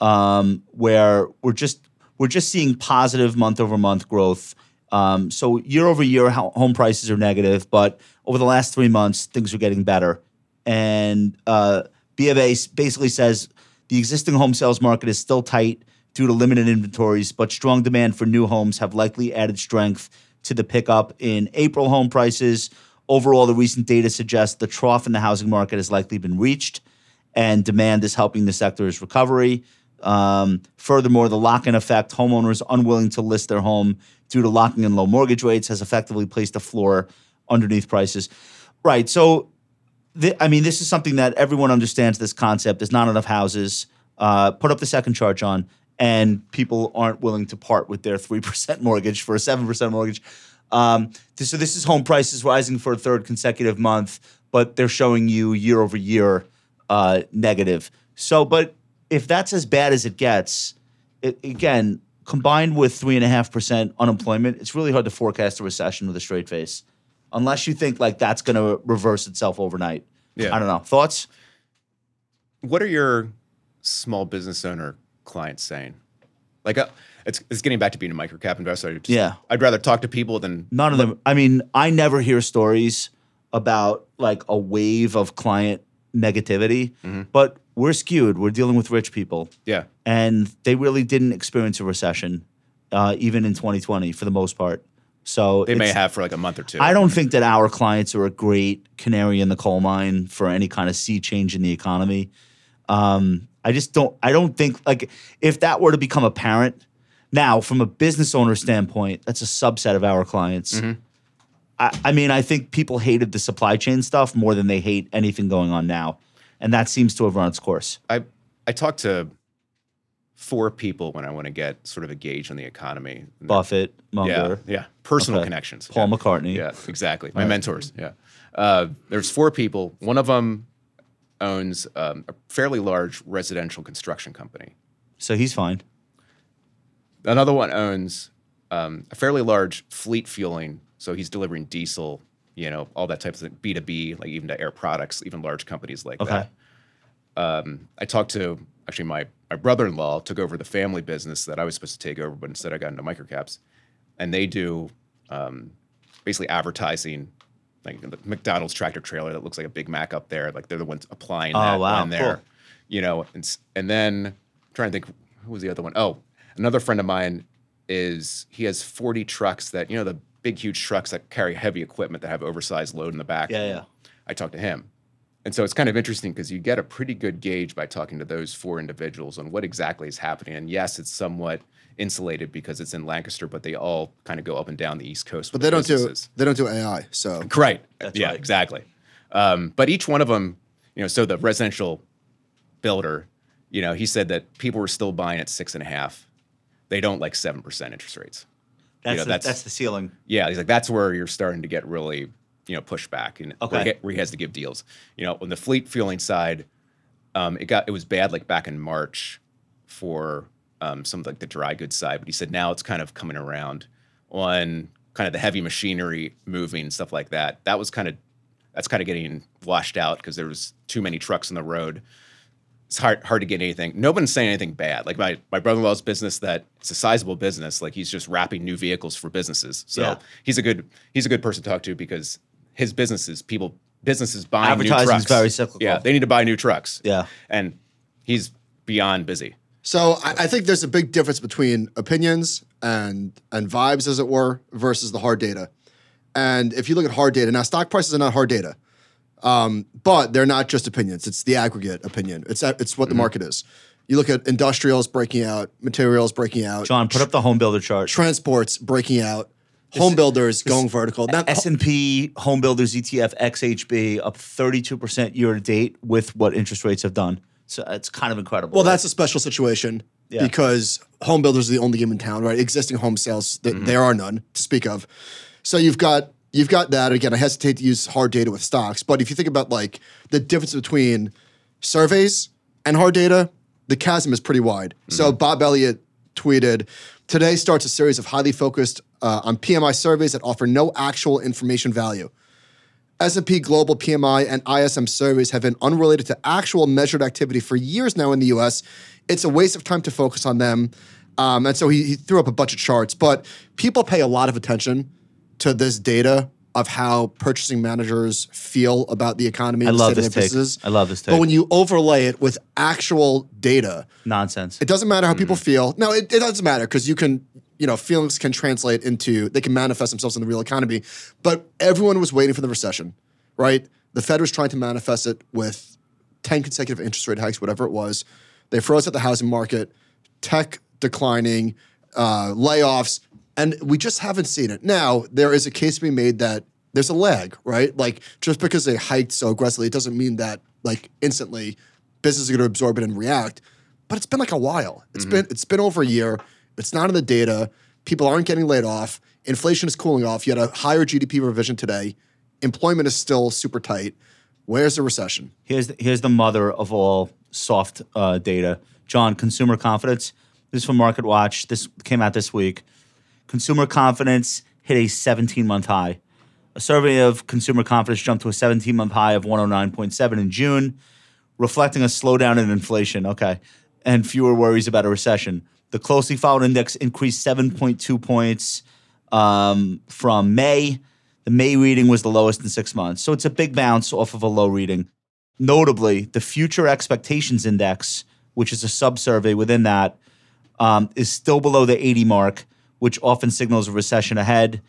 um, where we're just we're just seeing positive month over month growth. Um, so year over year, home prices are negative, but over the last three months, things are getting better. And uh, B of A basically says the existing home sales market is still tight due to limited inventories, but strong demand for new homes have likely added strength to the pickup in April home prices. Overall, the recent data suggests the trough in the housing market has likely been reached, and demand is helping the sector's recovery. Um, furthermore, the lock-in effect, homeowners unwilling to list their home due to locking in low mortgage rates, has effectively placed a floor underneath prices. Right. So, th- I mean, this is something that everyone understands. This concept: there's not enough houses. Uh, put up the second chart, John, and people aren't willing to part with their three percent mortgage for a seven percent mortgage. Um, th- so this is home prices rising for a third consecutive month, but they're showing you year over year uh, negative. So, but if that's as bad as it gets, it, again, combined with three and a half percent unemployment, it's really hard to forecast a recession with a straight face, unless you think like that's going to reverse itself overnight. Yeah. I don't know. Thoughts? What are your small business owner clients saying? Like, uh, it's, it's getting back to being a microcap investor. Just- Yeah. I'd rather talk to people than None of them. I mean, I never hear stories about like a wave of client negativity, but we're skewed. We're dealing with rich people, yeah. and they really didn't experience a recession, uh, even in 2020 for the most part. So They may have for like a month or two. I don't think that our clients are a great canary in the coal mine for any kind of sea change in the economy. Um, I just don't. I don't think like if that were to become apparent now from a business owner standpoint, that's a subset of our clients. I, I mean, I think people hated the supply chain stuff more than they hate anything going on now, and that seems to have run its course. I I talk to four people when I want to get sort of a gauge on the economy. Buffett, yeah, Munger, yeah, personal Okay. connections. Paul yeah. McCartney. Yeah, exactly. My mentors. Yeah, uh, there's four people. One of them owns um, a fairly large residential construction company. So he's fine. Another one owns um, a fairly large fleet fueling, so he's delivering diesel, you know, all that type of thing, B two B, like even to Air Products, even large companies like Okay. that. Um, I talked to actually my my brother in law took over the family business that I was supposed to take over, but instead I got into microcaps, and they do um, basically advertising. Like the McDonald's tractor trailer that looks like a Big Mac up there, like they're the ones applying Oh, that wow, on there, cool. you know. And and then I'm trying to think who was the other one? Oh, another friend of mine is he has 40 trucks that you know the big huge trucks that carry heavy equipment that have oversized load in the back. Yeah, yeah. I talked to him. And so it's kind of interesting because you get a pretty good gauge by talking to those four individuals on what exactly is happening. And yes, it's somewhat insulated because it's in Lancaster, but they all kind of go up and down the East Coast. But they don't do they don't do AI. So Right. That's yeah, right. exactly. Um, but each one of them, you know, so the residential builder, you know, he said that people were still buying at six and a half. They don't like seven percent interest rates. That's, know, the, that's- that's the ceiling. Yeah, he's like that's where you're starting to get really, you know, pushback and where, he, where he has to give deals. You know, on the fleet fueling side, um, it got it was bad like back in March for um, some of like the dry goods side, but he said now it's kind of coming around on kind of the heavy machinery moving and stuff like that. That was kind of that's kind of getting washed out because there was too many trucks on the road. It's hard hard to get anything. No one's saying anything bad. Like my my brother in law's business that it's a sizable business. Like he's just wrapping new vehicles for businesses. So Yeah. he's a good he's a good person to talk to because his businesses people businesses buying new Advertising's trucks. very cyclical. Yeah, they need to buy new trucks. Yeah. and he's beyond busy. So I, I think there's a big difference between opinions and and vibes, as it were, versus the hard data. And if you look at hard data, now stock prices are not hard data, um, but they're not just opinions. It's the aggregate opinion. It's it's what the market is. You look at industrials breaking out, materials breaking out, John, put up the home builder chart. transports breaking out, home builders going vertical. S and P Home Builders ETF XHB up 32 percent year to date with what interest rates have done. So it's kind of incredible. Well, that's a special situation Yeah. because home builders are the only game in town, right? Existing home sales, th- Mm-hmm. there are none to speak of. So you've got you've got that. Again, I hesitate to use hard data with stocks, but if you think about like the difference between surveys and hard data, the chasm is pretty wide. So Mm-hmm. Bob Elliott tweeted, "Today starts a series of highly focused uh, on PMI surveys that offer no actual information value." S&P Global PMI and ISM surveys have been unrelated to actual measured activity for years now in the U.S. It's a waste of time to focus on them. Um, and so he, he threw up a bunch of charts, but people pay a lot of attention to this data of how purchasing managers feel about the economy. I love this take. businesses. I love this take. But when you overlay it with actual data, nonsense. it doesn't matter how Mm. people feel. No, it, it doesn't matter because you can you know, feelings can translate into, they can manifest themselves in the real economy. But everyone was waiting for the recession, right? The Fed was trying to manifest it with 10 consecutive interest rate hikes, whatever it was. They froze at the housing market, tech declining, uh, layoffs, and we just haven't seen it. Now, there is a case to be made that there's a lag, right? Like, just because they hiked so aggressively, it doesn't mean that, like, instantly businesses are going to absorb it and react. But it's been like a while. It's been it's been over a year. It's not in the data. People aren't getting laid off. Inflation is cooling off. You had a higher GDP revision today. Employment is still super tight. Where's the recession? Here's the, here's the mother of all soft uh, data. John, consumer confidence. This is from Market Watch. This came out this week. Consumer confidence hit a 17 month high. A survey of consumer confidence jumped to a 17 month high of 109.7 in June, reflecting a slowdown in inflation. Okay. And fewer worries about a recession. The closely followed index increased 7.2 points um, from May. The May reading was the lowest in six months. So it's a big bounce off of a low reading. Notably, the Future Expectations Index, which is a sub survey within that, um, is still below the 80 mark, which often signals a recession ahead.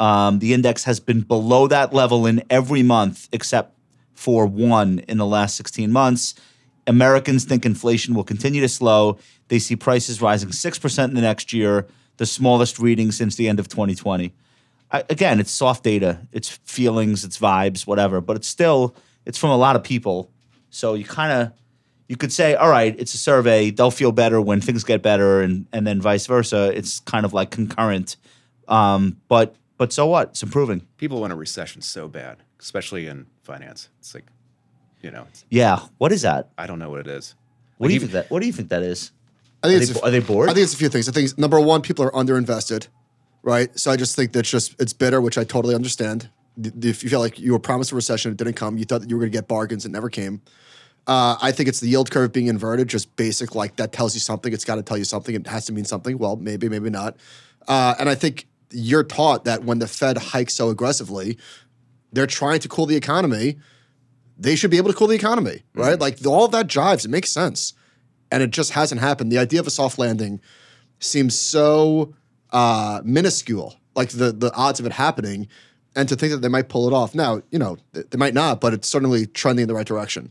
Um, the index has been below that level in every month except for one in the last 16 months. Americans think inflation will continue to slow. They see prices rising 6% in the next year, the smallest reading since the end of 2020. I, again, it's soft data, it's feelings, it's vibes, whatever, but it's still it's from a lot of people. So you kind of you could say, all right, it's a survey. They'll feel better when things get better, and and then vice versa. It's kind of like concurrent. Um, but but so what? It's improving. People want a recession so bad, especially in finance. It's like, you know, Yeah. What is that? I don't know what it is. What do you even- think that? What do you think that is? I think Are it's they- are they bored? I think it's a few things. I think it's- number one, people are underinvested, right? So I just think that's just it's bitter, which I totally understand. If you feel like you were promised a recession, it didn't come. You thought that you were going to get bargains, it never came. Uh, I think it's the yield curve being inverted, just basic. Like that tells you something. It's got to tell you something. It has to mean something. Well, maybe, maybe not. Uh, and I think you're taught that when the Fed hikes so aggressively, they're trying to cool the economy. They should be able to cool the economy, right? Like all that jives. It makes sense and it just hasn't happened. The idea of a soft landing seems so uh, minuscule, like the the odds of it happening, and to think that they might pull it off. Now, you know, they might not, but it's certainly trending in the right direction.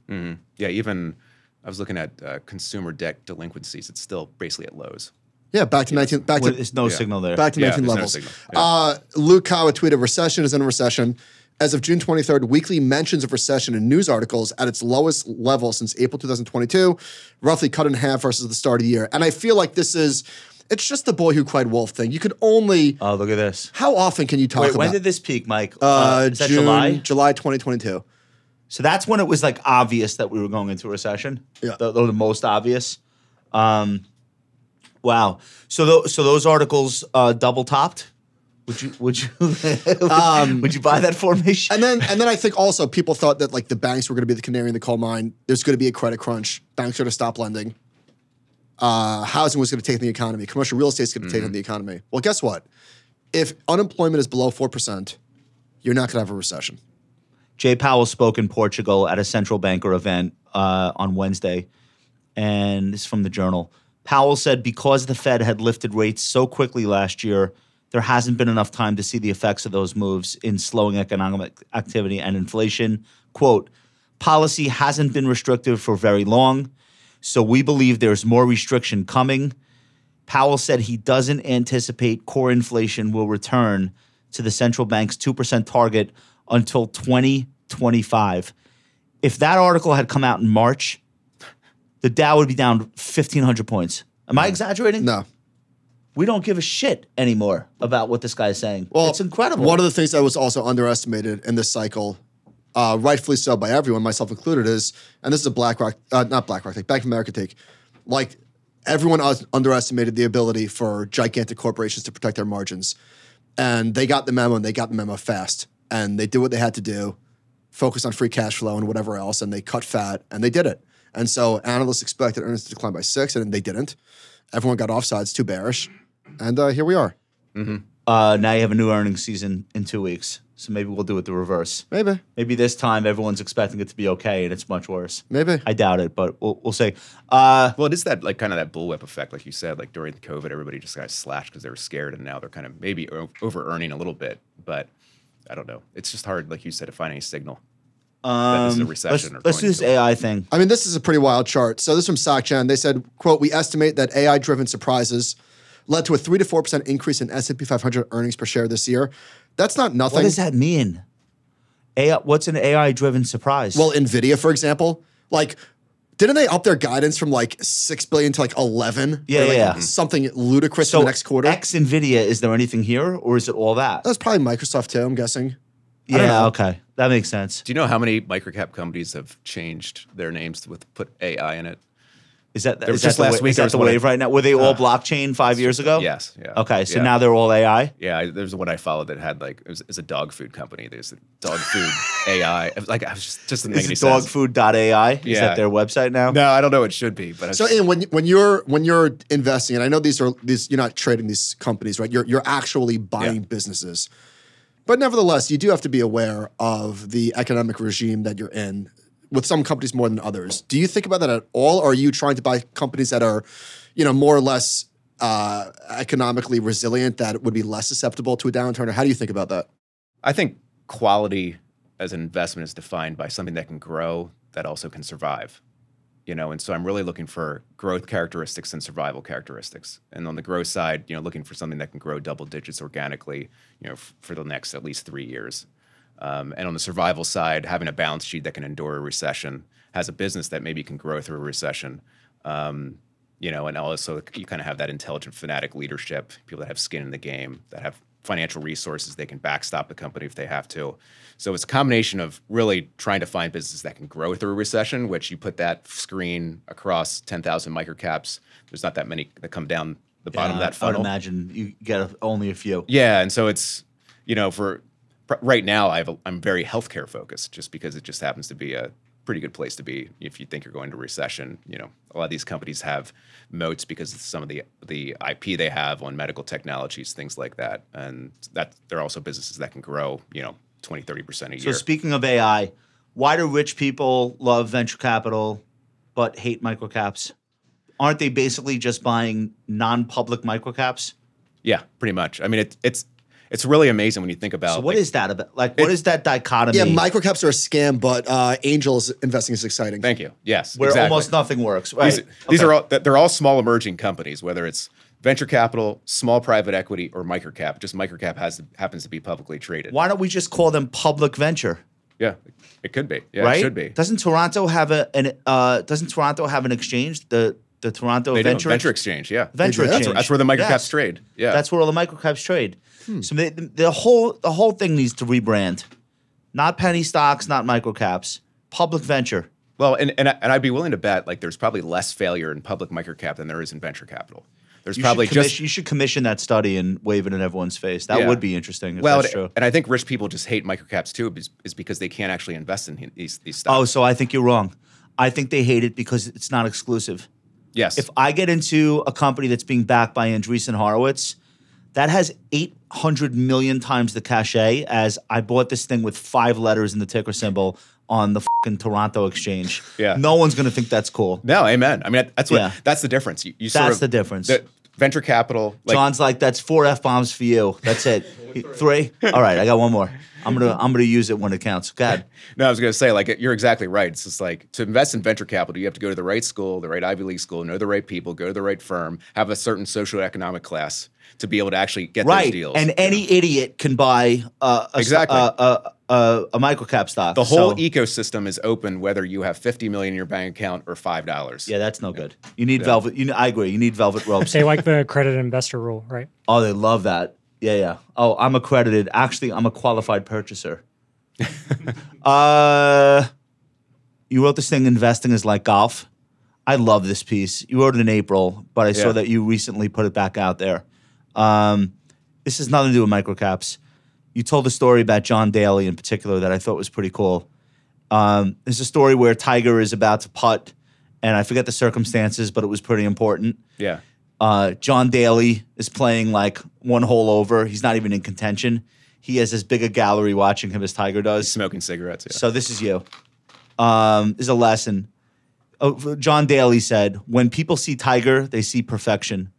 Yeah, even I was looking at uh, consumer debt delinquencies. It's still basically at lows. Yeah, back to nineteen, back Well, to There's no signal there. back to Yeah, nineteen there's no levels. Yeah. Uh, Luke Kawa tweeted, "Recession is in a recession." As of June 23rd, weekly mentions of recession in news articles at its lowest level since April 2022, roughly cut in half versus the start of the year. And I feel like this is, it's just the boy who cried wolf thing. You could only, oh, look at this. how often can you talk Wait, about? when did this peak, Mike? Uh, is that June, July? July 2022. So that's when it was like obvious that we were going into a recession. Yeah. the, the, most obvious. Um, wow. So those so those articles uh, double topped. Would you would you would you buy that formation? And then, and then I think also people thought that like the banks were going to be the canary in the coal mine. There's going to be a credit crunch. Banks are going to stop lending. Uh, housing was going to take on the economy. Commercial real estate is going to take on the economy. Well, guess what? If unemployment is below four percent, you're not going to have a recession. Jay Powell spoke in Portugal at a central banker event uh, on Wednesday, and this is from the Journal. Powell said because the Fed had lifted rates so quickly last year, there hasn't been enough time to see the effects of those moves in slowing economic activity and inflation. Quote, policy hasn't been restrictive for very long, so we believe there's more restriction coming. Powell said he doesn't anticipate core inflation will return to the central bank's 2% target until 2025. If that article had come out in March, the Dow would be down 1,500 points. Am I exaggerating? No. We don't give a shit anymore about what this guy is saying. Well, it's incredible. One of the things that was also underestimated in this cycle, uh, rightfully so by everyone, myself included, is and this is a BlackRock, uh, not BlackRock, take Bank of America take, like everyone underestimated the ability for gigantic corporations to protect their margins, and they got the memo and they got the memo fast, and they did what they had to do, focus on free cash flow and whatever else, and they cut fat and they did it. And so analysts expected earnings to decline by six, and they didn't. Everyone got offsides, too bearish, and uh, here we are. uh, now you have a new earnings season in two weeks. So maybe we'll do it the reverse. Maybe, Maybe this time everyone's expecting it to be okay and it's much worse. maybe. I doubt it, but we'll, we'll see. Uh, Well, it is that like kind of that bullwhip effect, like you said. Like during COVID, everybody just got slashed because they were scared, and now they're kind of maybe over earning a little bit. But I don't know. It's just hard, like you said, to find any signal. that this is a um, recession let's or let's do this into it. AI thing. I mean, this is a pretty wild chart. So this is from SocGen. They said, "quote We estimate that AI-driven surprises led to a three to four percent increase in S and P 500 earnings per share this year. That's not nothing. What does that mean? AI, what's an AI driven surprise? Well, Nvidia, for example, like didn't they up their guidance from like six billion to like eleven? Yeah, like, yeah. Something ludicrous so for the next quarter. X Nvidia, is there anything here or is it all that? That's probably Microsoft too. I'm guessing. Yeah, okay. That makes sense. Do you know how many microcap companies have changed their names with put AI in it? Is that, There is was that just the, last wa- week is there that the wave I- right now? Were they all uh, blockchain five years ago? Yes. Yeah. Okay, so Yeah. now they're all AI. Yeah, there's one I followed that had like it was, it was a dog food company. There's a dog food AI. It was like I was just just didn't make any Is it sense. dogfood.ai? Is that their website now? No, I don't know. It should be, but I So, just- Ian, when when you're when you're investing, and I know these are these you're not trading these companies, right? You're you're actually buying Yeah. businesses, but nevertheless, you do have to be aware of the economic regime that you're in. With some companies more than others, do you think about that at all, or are you trying to buy companies that are, you know, more or less uh, economically resilient that would be less susceptible to a downturn? Or how do you think about that? I think quality as an investment is defined by something that can grow that also can survive. You know, and so I'm really looking for growth characteristics and survival characteristics. And on the growth side, you know, looking for something that can grow double digits organically, you know, f- for the next at least three years. Um, and on the survival side, having a balance sheet that can endure a recession, has a business that maybe can grow through a recession. Um, you know, and also you kind of have that intelligent fanatic leadership, people that have skin in the game, that have financial resources, they can backstop the company if they have to. So it's a combination of really trying to find businesses that can grow through a recession, which you put that screen across 10,000 microcaps. There's not that many that come down the bottom of that funnel. I would imagine you get only a few. Yeah, and so it's you know for right now I have a, I'm very healthcare focused just because it just happens to be a pretty good place to be if you think you're going to recession. You know, a lot of these companies have moats because of some of the the IP they have on medical technologies, things like that, and that they're also businesses that can grow. You know, 20, 30 percent a So year. So speaking of AI, why do rich people love venture capital but hate microcaps? Aren't they basically just buying non-public microcaps? yeah, pretty much. I mean, it, it's it's really amazing when you think about. So what like, is that about? Like, what It- is that dichotomy? Yeah, microcaps are a scam, but uh, angels investing is exciting. Thank you. Yes, where exactly. almost nothing works. Right. These, these are all they're all small emerging companies, whether it's venture capital, small private equity, or microcap. Just microcap has happens to be publicly traded. Why don't we just call them public venture? Yeah, it could be. Yeah, right? it should be. Doesn't Toronto have a an uh, doesn't Toronto have an exchange? The the Toronto They venture venture exchange. Yeah, venture do? That's, exchange. where- that's where the microcaps Yes. trade. Yeah, That's where all the microcaps trade. Hmm. So the, the whole the whole thing needs to rebrand. Not penny stocks, not microcaps. Public venture. well, and and, I, and I'd be willing to bet like there's probably less failure in public microcap than there is in venture capital. There's You probably should just commission, you should commission that study and wave it in everyone's face. That Yeah. would be interesting. If well, that's true. and I think rich people just hate microcaps too, is, is because they can't actually invest in these these stocks. Oh, so I think you're wrong. I think they hate it because it's not exclusive. yes, If I get into a company that's being backed by Andreessen Horowitz, that has 800 million times the cachet as I bought this thing with five letters in the ticker symbol on the fucking Toronto exchange. Yeah. No one's going to think that's cool. no, amen. I mean, that's what Yeah. that's the difference. You, you sort That's of- the difference. the venture capital, like John's like, that's four F bombs for you. That's it. Three? All right, I got one more. I'm gonna I'm gonna use it when it counts. God. No, I was going to say, like, you're exactly right. It's just like to invest in venture capital, you have to go to the right school, the right Ivy League school, know the right people, go to the right firm, have a certain socioeconomic class to be able to actually get those Right. deals. And any idiot can buy uh, a, Exactly. a, a, a, a microcap stock. the whole So- ecosystem is open, whether you have 50 million in your bank account or five dollars. Yeah, that's no good. You need velvet. You, I agree. You need velvet ropes. They like the credit investor rule, right? Oh, they love that. Yeah, yeah. Oh, I'm accredited. Actually, I'm a qualified purchaser. uh, you wrote this thing, Investing is Like Golf. I love this piece. You wrote it in April, but I saw that you recently put it back out there. Um, this has nothing to do with microcaps. You told a story about John Daly in particular that I thought was pretty cool. Um, there's a story where Tiger is about to putt, and I forget the circumstances, but it was pretty important. Yeah. Uh, John Daly is playing like one hole over. He's not even in contention. he has as big a gallery watching him as Tiger does. Smoking cigarettes. Yeah. So this is you. Um, this is a lesson. Oh, John Daly said, "When people see Tiger, they see perfection.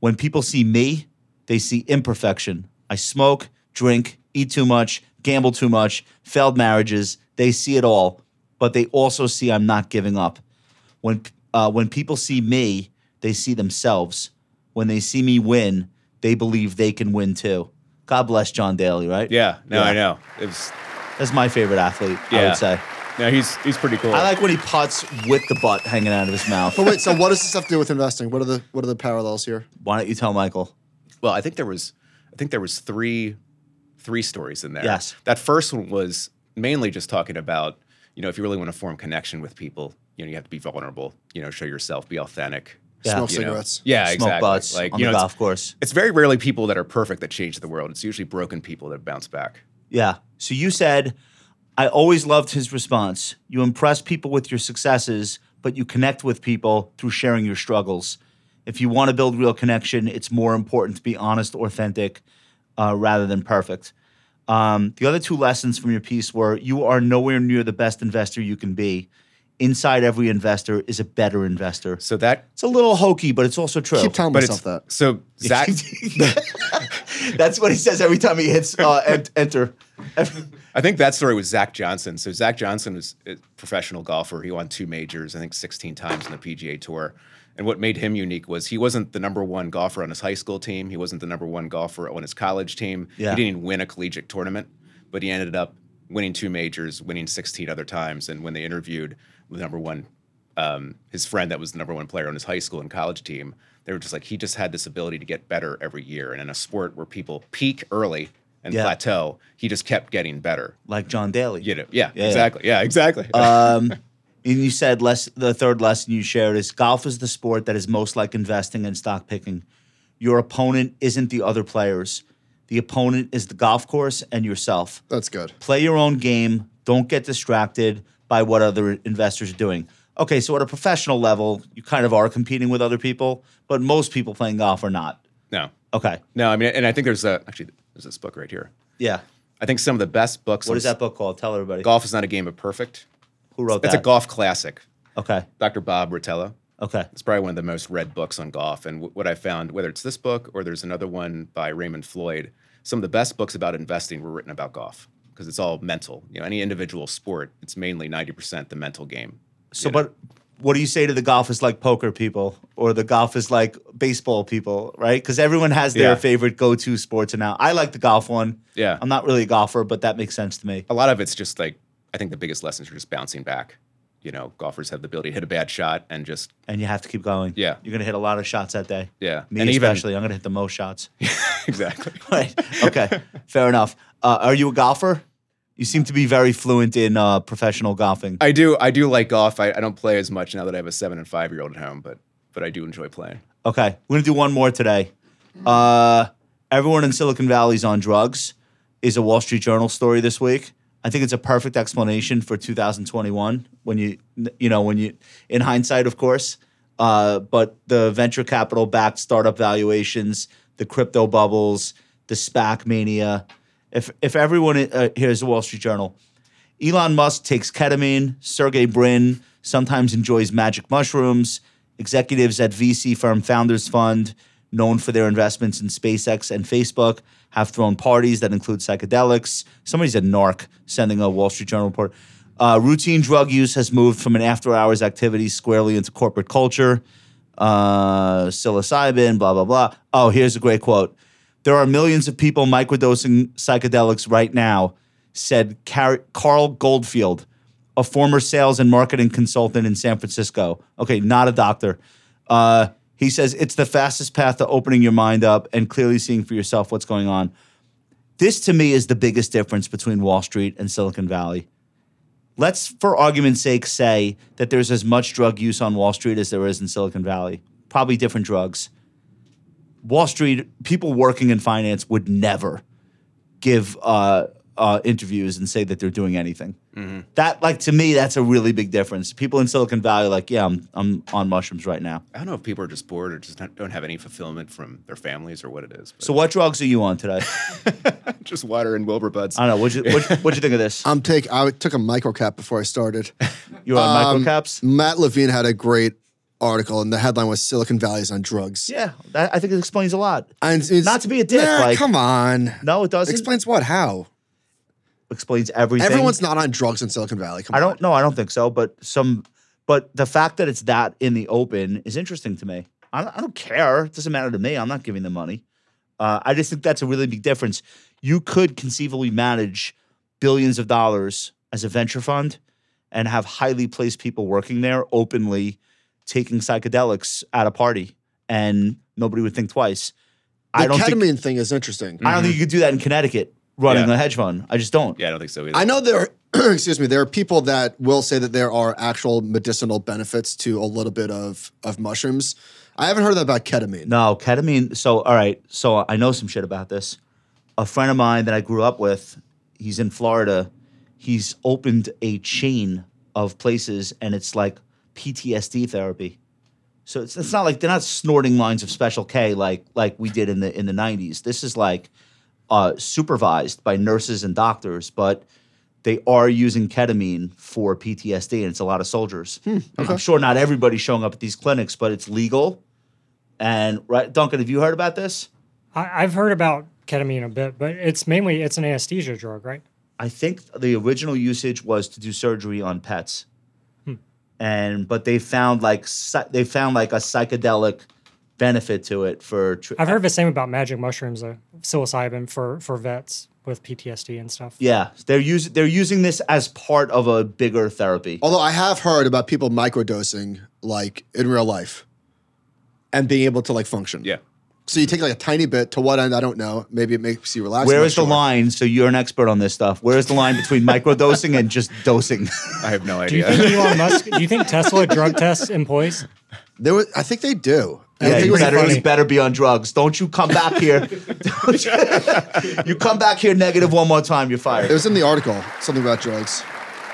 When people see me, they see imperfection. I smoke, drink, eat too much, gamble too much, failed marriages. They see it all, but they also see I'm not giving up. When uh, when people see me, they see themselves. When they see me win, they believe they can win too. God bless John Daly, right? yeah. No, Yeah. I know. It was. That's my favorite athlete. I would say. No, he's he's pretty cool. I like when he putts with the butt hanging out of his mouth. But wait, so what does this have to do with investing? What are the what are the parallels here? Why don't you tell Michael? Well, I think there was, I think there was three, three stories in there. Yes. That first one was mainly just talking about, you know, if you really want to form connection with people, you know, you have to be vulnerable. You know, show yourself, be authentic. Yeah. Smoke you know. cigarettes. Yeah, Smoke exactly. butts like on you the know, golf it's, course. it's very rarely people that are perfect that change the world. It's usually broken people that bounce back. Yeah. So you said, I always loved his response. You impress people with your successes, but you connect with people through sharing your struggles. If you want to build real connection, it's more important to be honest, authentic, uh, rather than perfect. Um, the other two lessons from your piece were you are nowhere near the best investor you can be. Inside every investor is a better investor. So that, It's a little hokey, but it's also true. Keep telling but myself that. so Zach. That's what he says every time he hits uh, en- enter. I think that story was Zach Johnson. So Zach Johnson was a professional golfer. He won two majors, I think 16 times in the PGA Tour. And what made him unique was he wasn't the number one golfer on his high school team. He wasn't the number one golfer on his college team. Yeah. He didn't even win a collegiate tournament, but he ended up winning two majors, winning 16 other times. And when they interviewed the number one, um, his friend that was the number one player on his high school and college team, they were just like, he just had this ability to get better every year. And in a sport where people peak early and Yeah. plateau, he just kept getting better. like John Daly. You know, yeah, Yeah. exactly. Yeah, exactly. Um, you said less. The third lesson you shared is golf is the sport that is most like investing and stock picking. Your opponent isn't the other players. The opponent is the golf course and yourself. That's good. Play your own game. Don't get distracted by what other investors are doing. Okay, so at a professional level, you kind of are competing with other people, but most people playing golf are not. no, Okay. no. I mean, and I think there's a actually there's this book right here. Yeah. I think some of the best books. What is that book called? Tell everybody. Golf is not a game of perfect. Who wrote It's that? a golf classic. Okay. Dr. Bob Rotella. Okay. It's probably one of the most read books on golf. And w- what I found, whether it's this book or there's another one by Raymond Floyd, some of the best books about investing were written about golf because it's all mental. You know, any individual sport, it's mainly 90% the mental game. So, you know? but what do you say to the golf is like poker people or the golf is like baseball people, right? Because everyone has their Yeah. favorite go to sports. And now I like the golf one. Yeah. I'm not really a golfer, but that makes sense to me. a lot of it's just like I think the biggest lessons are just bouncing back. You know, golfers have the ability to hit a bad shot and just And you have to keep going. Yeah. You're going to hit a lot of shots that day. yeah, Me and even especially. I'm going to hit the most shots. exactly. right. Okay. Fair enough. Uh, are you a golfer? You seem to be very fluent in uh, professional golfing. I do I do like golf. I, I don't play as much now that I have a seven and five year old at home, but but I do enjoy playing. Okay, we're gonna do one more today. Uh, everyone in Silicon Valley is on drugs. Is a Wall Street Journal story this week. I think it's a perfect explanation for 2021. When you, you know, when you, in hindsight, of course. Uh, but the venture capital backed startup valuations, the crypto bubbles, the SPAC mania. If if everyone uh, here's the Wall Street Journal, Elon Musk takes ketamine. Sergey Brin sometimes enjoys magic mushrooms. Executives at VC firm Founders Fund, known for their investments in SpaceX and Facebook, have thrown parties that include psychedelics. Somebody said narc sending a Wall Street Journal report. Uh, routine drug use has moved from an after hours activity squarely into corporate culture. Uh, psilocybin, blah, blah, blah. Oh, here's a great quote. There are millions of people microdosing psychedelics right now, said Car- Carl Goldfield, a former sales and marketing consultant in San Francisco. Okay, not a doctor. Uh, he says it's the fastest path to opening your mind up and clearly seeing for yourself what's going on. This to me is the biggest difference between Wall Street and Silicon Valley. Let's, for argument's sake, say that there's as much drug use on Wall Street as there is in Silicon Valley. Probably different drugs. Wall Street, people working in finance would never give uh, uh, interviews and say that they're doing anything. That like to me, that's a really big difference. People in Silicon Valley, like, yeah, I'm I'm on mushrooms right now. I don't know if people are just bored or just not, don't have any fulfillment from their families or what it is. But So what drugs are you on today? just water and Wilbur buds. I don't know. What'd you what'd, what'd you think of this? I'm take. I took a microcap before I started. You on Um, microcaps? Matt Levine had a great article, and the headline was "Silicon Valley is on drugs." Yeah, that, I think it explains a lot. And it's- Not to be a dick, Nah, like- come on. No, it doesn't. Explains what? How? Explains everything. Everyone's not on drugs in Silicon Valley. Come I don't know. I don't think so. But some, but the fact that it's that in the open is interesting to me. I don't, I don't care. It doesn't matter to me. I'm not giving them money. Uh, I just think that's a really big difference. You could conceivably manage billions of dollars as a venture fund and have highly placed people working there openly taking psychedelics at a party, and nobody would think twice. The I don't ketamine think thing is interesting. I don't think you could do that in Connecticut running Yeah. a hedge fund. I just don't. yeah, I don't think so either. I know there. Are, excuse me. There are people that will say that there are actual medicinal benefits to a little bit of of mushrooms. I haven't heard that about ketamine. No, ketamine. So, all right. So, I know some shit about this. A friend of mine that I grew up with, he's in Florida. He's opened a chain of places, and it's like PTSD therapy. So it's, it's not like they're not snorting lines of Special K like like we did in the in the '90s. This is like uh, supervised by nurses and doctors, but they are using ketamine for PTSD, and it's a lot of soldiers. I'm sure not everybody's showing up at these clinics, but it's legal. And right, Duncan, have you heard about this? I, I've heard about ketamine a bit, but it's mainly it's an anesthesia drug, right? I think the original usage was to do surgery on pets, and but they found like they found like a psychedelic benefit to it for. Tr- I've heard the same about magic mushrooms, uh, psilocybin for for vets with PTSD and stuff. yeah, they're using they're using this as part of a bigger therapy. Although I have heard about people microdosing like in real life and being able to like function. yeah. So you take like a tiny bit to what end? I don't know. Maybe it makes you relax. Where is I'm not is the sure. line? So you're an expert on this stuff. Where is the line between microdosing and just dosing? I have no idea. Do you idea. think Elon Musk? Do you think Tesla drug tests employees? There was, I think they do. I Yeah, it you was better, funny. you better be on drugs. Don't you come back here. Don't you, you come back here negative one more time, you're fired. It was in the article, something about drugs.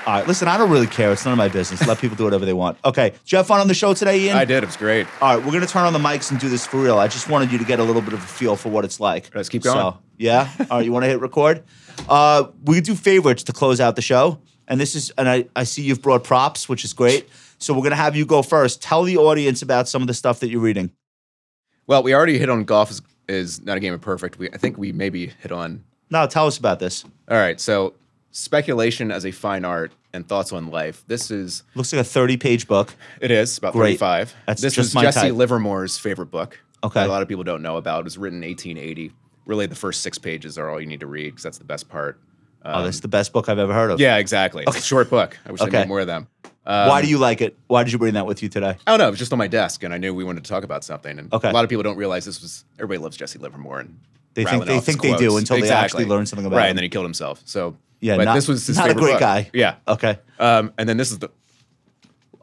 All right, listen, I don't really care. It's none of my business. Let people do whatever they want. Okay, did you have fun on the show today, Ian? I did. It was great. All right, we're going to turn on the mics and do this for real. I just wanted you to get a little bit of a feel for what it's like. Let's keep going. So, yeah? All right, you want to hit record? Uh, we do favorites to close out the show. And this is, and I, I see you've brought props, which is great. So we're going to have you go first. Tell the audience about some of the stuff that you're reading. Well, we already hit on golf is, is not a game of perfect. We, I think we maybe hit on. No, tell us about this. All right. So, speculation as a fine art and thoughts on life. This is, Looks like a 30 page book. it is about Great. 35. That's this is Jesse type. Livermore's favorite book. Okay. that a lot of people don't know about. It was written in 1880. Really, the first six pages are all you need to read because that's the best part. oh, that's um, the best book I've ever heard of. Yeah, exactly. It's a short book. I wish I Okay. made more of them. Why do you like it? Why did you bring that with you today? I don't know. It was just on my desk, and I knew we wanted to talk about something. And Okay. a lot of people don't realize this was everybody loves Jesse Livermore, and They think- they off his think they do quotes. until they actually learn something about right, him. and then he killed himself. So Yeah, but not- this was his not a great book. guy. Yeah. Okay. Um, and then this is the.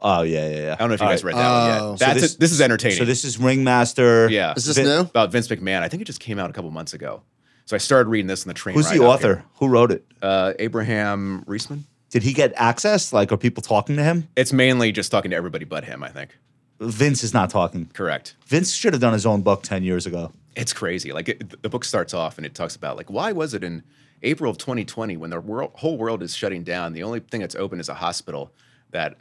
Oh, yeah, yeah, yeah. I don't know if you All guys right. read that one Oh. yet. So this- it- this is entertaining. So this is Ringmaster. yeah. Is this Vin- new? about Vince McMahon. I think it just came out a couple months ago. So I started reading this in the train. Who's ride the author? here. Who wrote it? Uh, Abraham Riesman. Did he get access? Like, are people talking to him? It's mainly just talking to everybody but him. I think. Vince is not talking. Correct. Vince should have done his own book 10 years ago. it's crazy. Like it, the book starts off and it talks about like why was it in April of 2020 when the world, whole world is shutting down, the only thing that's open is a hospital that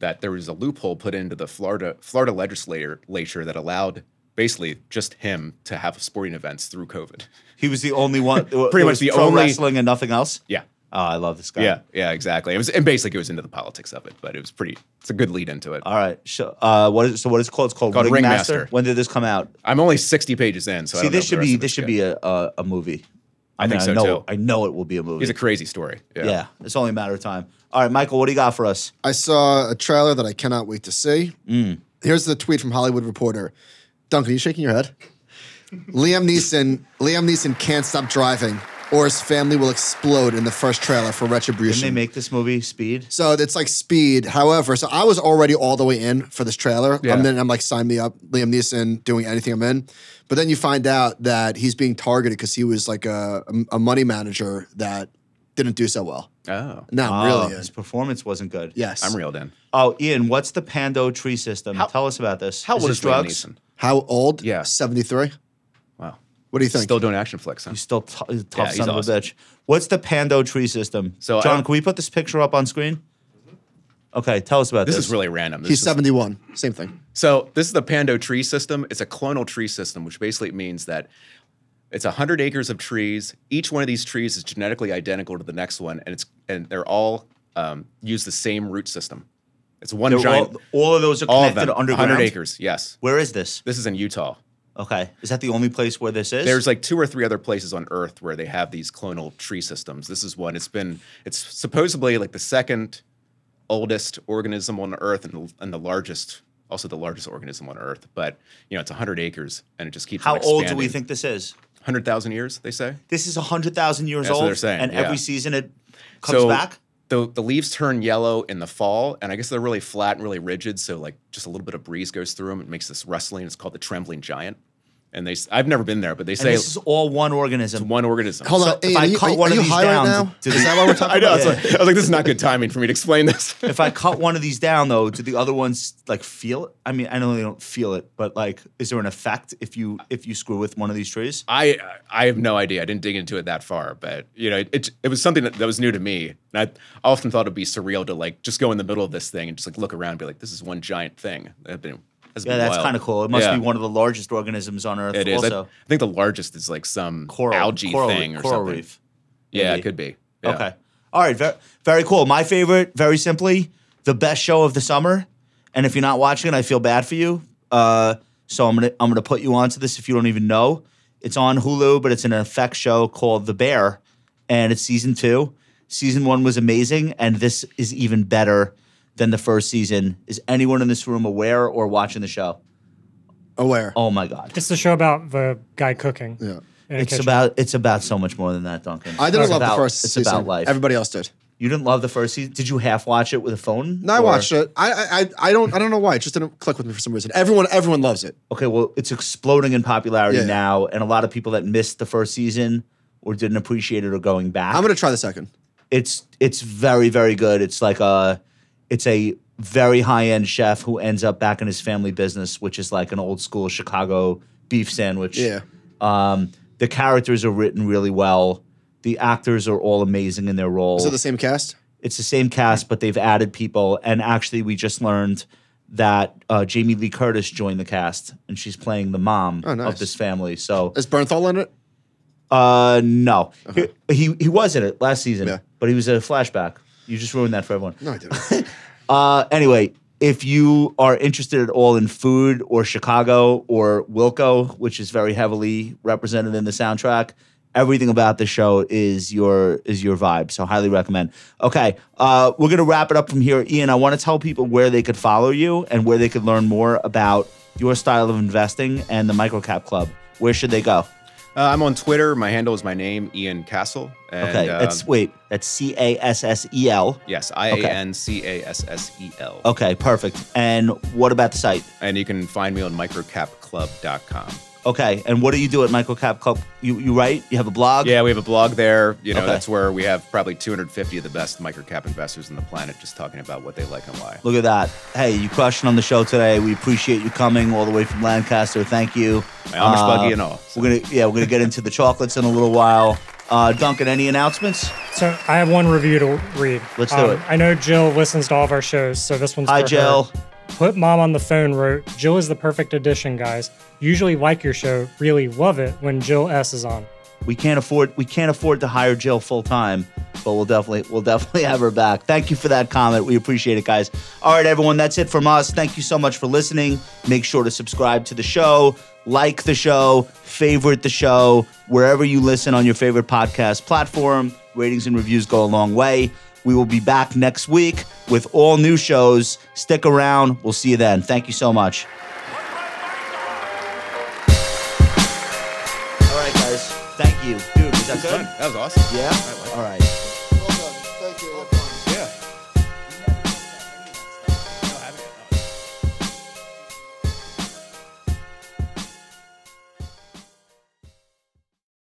that there was a loophole put into the Florida Florida legislature that allowed basically just him to have sporting events through COVID. He was the only one. Pretty much the pro only- wrestling and nothing else. Yeah. Oh, I love this guy. Yeah, yeah, exactly. It was, and basically, it was into the politics of it, but it was pretty. It's a good lead into it. All right. So, uh, what is so? What is it called? It's called, Called Ringmaster. Ringmaster. When did this come out? I'm only 60 pages in, so I See, don't know this should be this should good. be a, a a movie. I think mean, so, I know, too. I know it will be a movie. It's a crazy story. Yeah. yeah, it's only a matter of time. All right, Michael, what do you got for us? I saw a trailer that I cannot wait to see. Mm. Here's the tweet from Hollywood Reporter. Duncan, are you shaking your head? Liam Neeson. Liam Neeson can't stop driving, or his family will explode in the first trailer for Didn't Retribution. they make this movie Speed? So it's like Speed. However, so I was already all the way in for this trailer. Yeah. I'm in. I'm like, sign me up. Liam Neeson doing anything I'm in. But then you find out that he's being targeted because he was like a, a money manager that didn't do so well. Oh, No, Oh, ah, really his performance wasn't good. Yes. I'm reeled in. Oh, Ian, what's the Pando tree system? How- Tell us about this. How is old this is Liam drugs? Neeson? How old? Yeah. 73. Wow. What do you think? Still doing action flicks, huh? He's still t- he's a tough Yeah, he's son of a bitch. What's the Pando tree system? So I John, don't- can we put this picture up on screen? Okay, tell us about This this. is really random. This He's is- 71. Same thing. So this is the Pando tree system. It's a clonal tree system, which basically means that it's 100 acres of trees. Each one of these trees is genetically identical to the next one, and it's and they're all um, use the same root system. It's one They're giant. all, all of those are all of connected them. underground. 100 acres. Yes. Where is this? This is in Utah. Okay, is that the only place where this is? There's like two or three other places on Earth where they have these clonal tree systems. This is one. It's been it's supposedly like the second oldest organism on Earth and the, and the largest, also the largest organism on Earth. But you know, it's 100 acres and it just keeps. How old do we think this is? 100,000 years? They say. This is hundred thousand years That's what old, they're saying, and yeah. every season it comes so back. The, the leaves turn yellow in the fall, and I guess they're really flat and really rigid. So like just a little bit of breeze goes through them. It makes this rustling. It's called the trembling giant. And they I've never been there, but they And say this is all one organism. it's one organism. Hold So on. if Ian, I are you, cut are, one are of these high down right now? to- to Is that why we're talking I know. about I was, like, I was like, this is not good timing for me to explain this. if I cut one of these down, though, do the other ones like feel it? I mean, I know they don't feel it, but like, is there an effect if you if you screw with one of these trees? I I have no idea. I didn't dig into it that far, but you know, it it, it was something that, that was new to me, and I often thought it'd be surreal to like just go in the middle of this thing and just like look around and be like, this is one giant thing. That'd been, that's Yeah, that's kind of cool. It must Yeah. be one of the largest organisms on Earth. It is. I, Also, I think the largest is like some coral algae coral, thing or something. coral something. reef. Yeah, it could be. Yeah. Okay. All right. Very, very cool. My favorite, very simply, the best show of the summer. And if you're not watching it, I feel bad for you. Uh, so I'm gonna I'm gonna put you onto this if you don't even know. It's on Hulu, but it's an FX show called The Bear, and it's season two. Season one was amazing, and this is even better than the first season. Is anyone in this room aware or watching the show? Aware. Oh my god. It's the show about the guy cooking. Yeah. It's kitchen. about it's about so much more than that, Duncan. I didn't It's love about- the first It's season. about life. Everybody else did. You didn't love the first season. Did you half watch it with a phone? No, I Or- watched it. I, I I- I don't I don't know why. It just didn't click with me for some reason. Everyone everyone loves it. Okay, well, it's exploding in popularity Yeah. now, and a lot of people that missed the first season or didn't appreciate it are going back. I'm gonna try the second. it's it's very very good. It's like a it's a very high end chef who ends up back in his family business, which is like an old school Chicago beef sandwich. Yeah. Um, the characters are written really well. The actors are all amazing in their roles. Is it the same cast? it's the same cast, but they've added people. And actually, we just learned that uh, Jamie Lee Curtis joined the cast, and she's playing the mom Oh, nice. of this family. So, Is Bernthal in it? uh, no, he, he he was in it last season, Yeah. but he was a flashback. You just ruined that for everyone. No, I didn't. Uh, anyway, if you are interested at all in food or Chicago or Wilco, which is very heavily represented in the soundtrack, everything about the show is your is your vibe. So highly recommend. Okay, uh, we're gonna wrap it up from here. Ian, I want to tell people where they could follow you and where they could learn more about your style of investing and the Microcap Club. Where should they go? Uh, I'm on Twitter. My handle is my name, Ian Cassel. And, Okay, um, that's wait, that's C A S S E L. yes, I A N C A S S E L. Okay, perfect. And what about the site? And you can find me on microcapclub.com. Okay, and what do you do at Microcap Club? You you write? You have a blog? Yeah, we have a blog there. You know, Okay. that's where we have probably 250 of the best microcap investors on the planet just talking about what they like and why. Look at that. Hey, you crushed it on the show today. We appreciate you coming all the way from Lancaster. Thank you. My Amish Uh, buggy and all. We're gonna yeah, we're gonna get into the chocolates in a little while. Uh, Duncan, any announcements? So I have one review to read. Um, Let's do it. I know Jill listens to all of our shows, so this one's Hi, for her. Jill. Put mom on the phone wrote, Jill is the perfect addition, guys. Usually like your show, really love it when Jill S is on. We can't afford we can't afford to hire Jill full time, but we'll definitely we'll definitely have her back. Thank you for that comment. We appreciate it, guys. All right, everyone, that's it from us. Thank you so much for listening. Make sure to subscribe to the show, like the show, favorite the show, wherever you listen on your favorite podcast platform. Ratings and reviews go a long way. We will be back next week with all new shows. Stick around. We'll see you then. Thank you so much. You. Dude, is that good? That was awesome. Yeah? All right.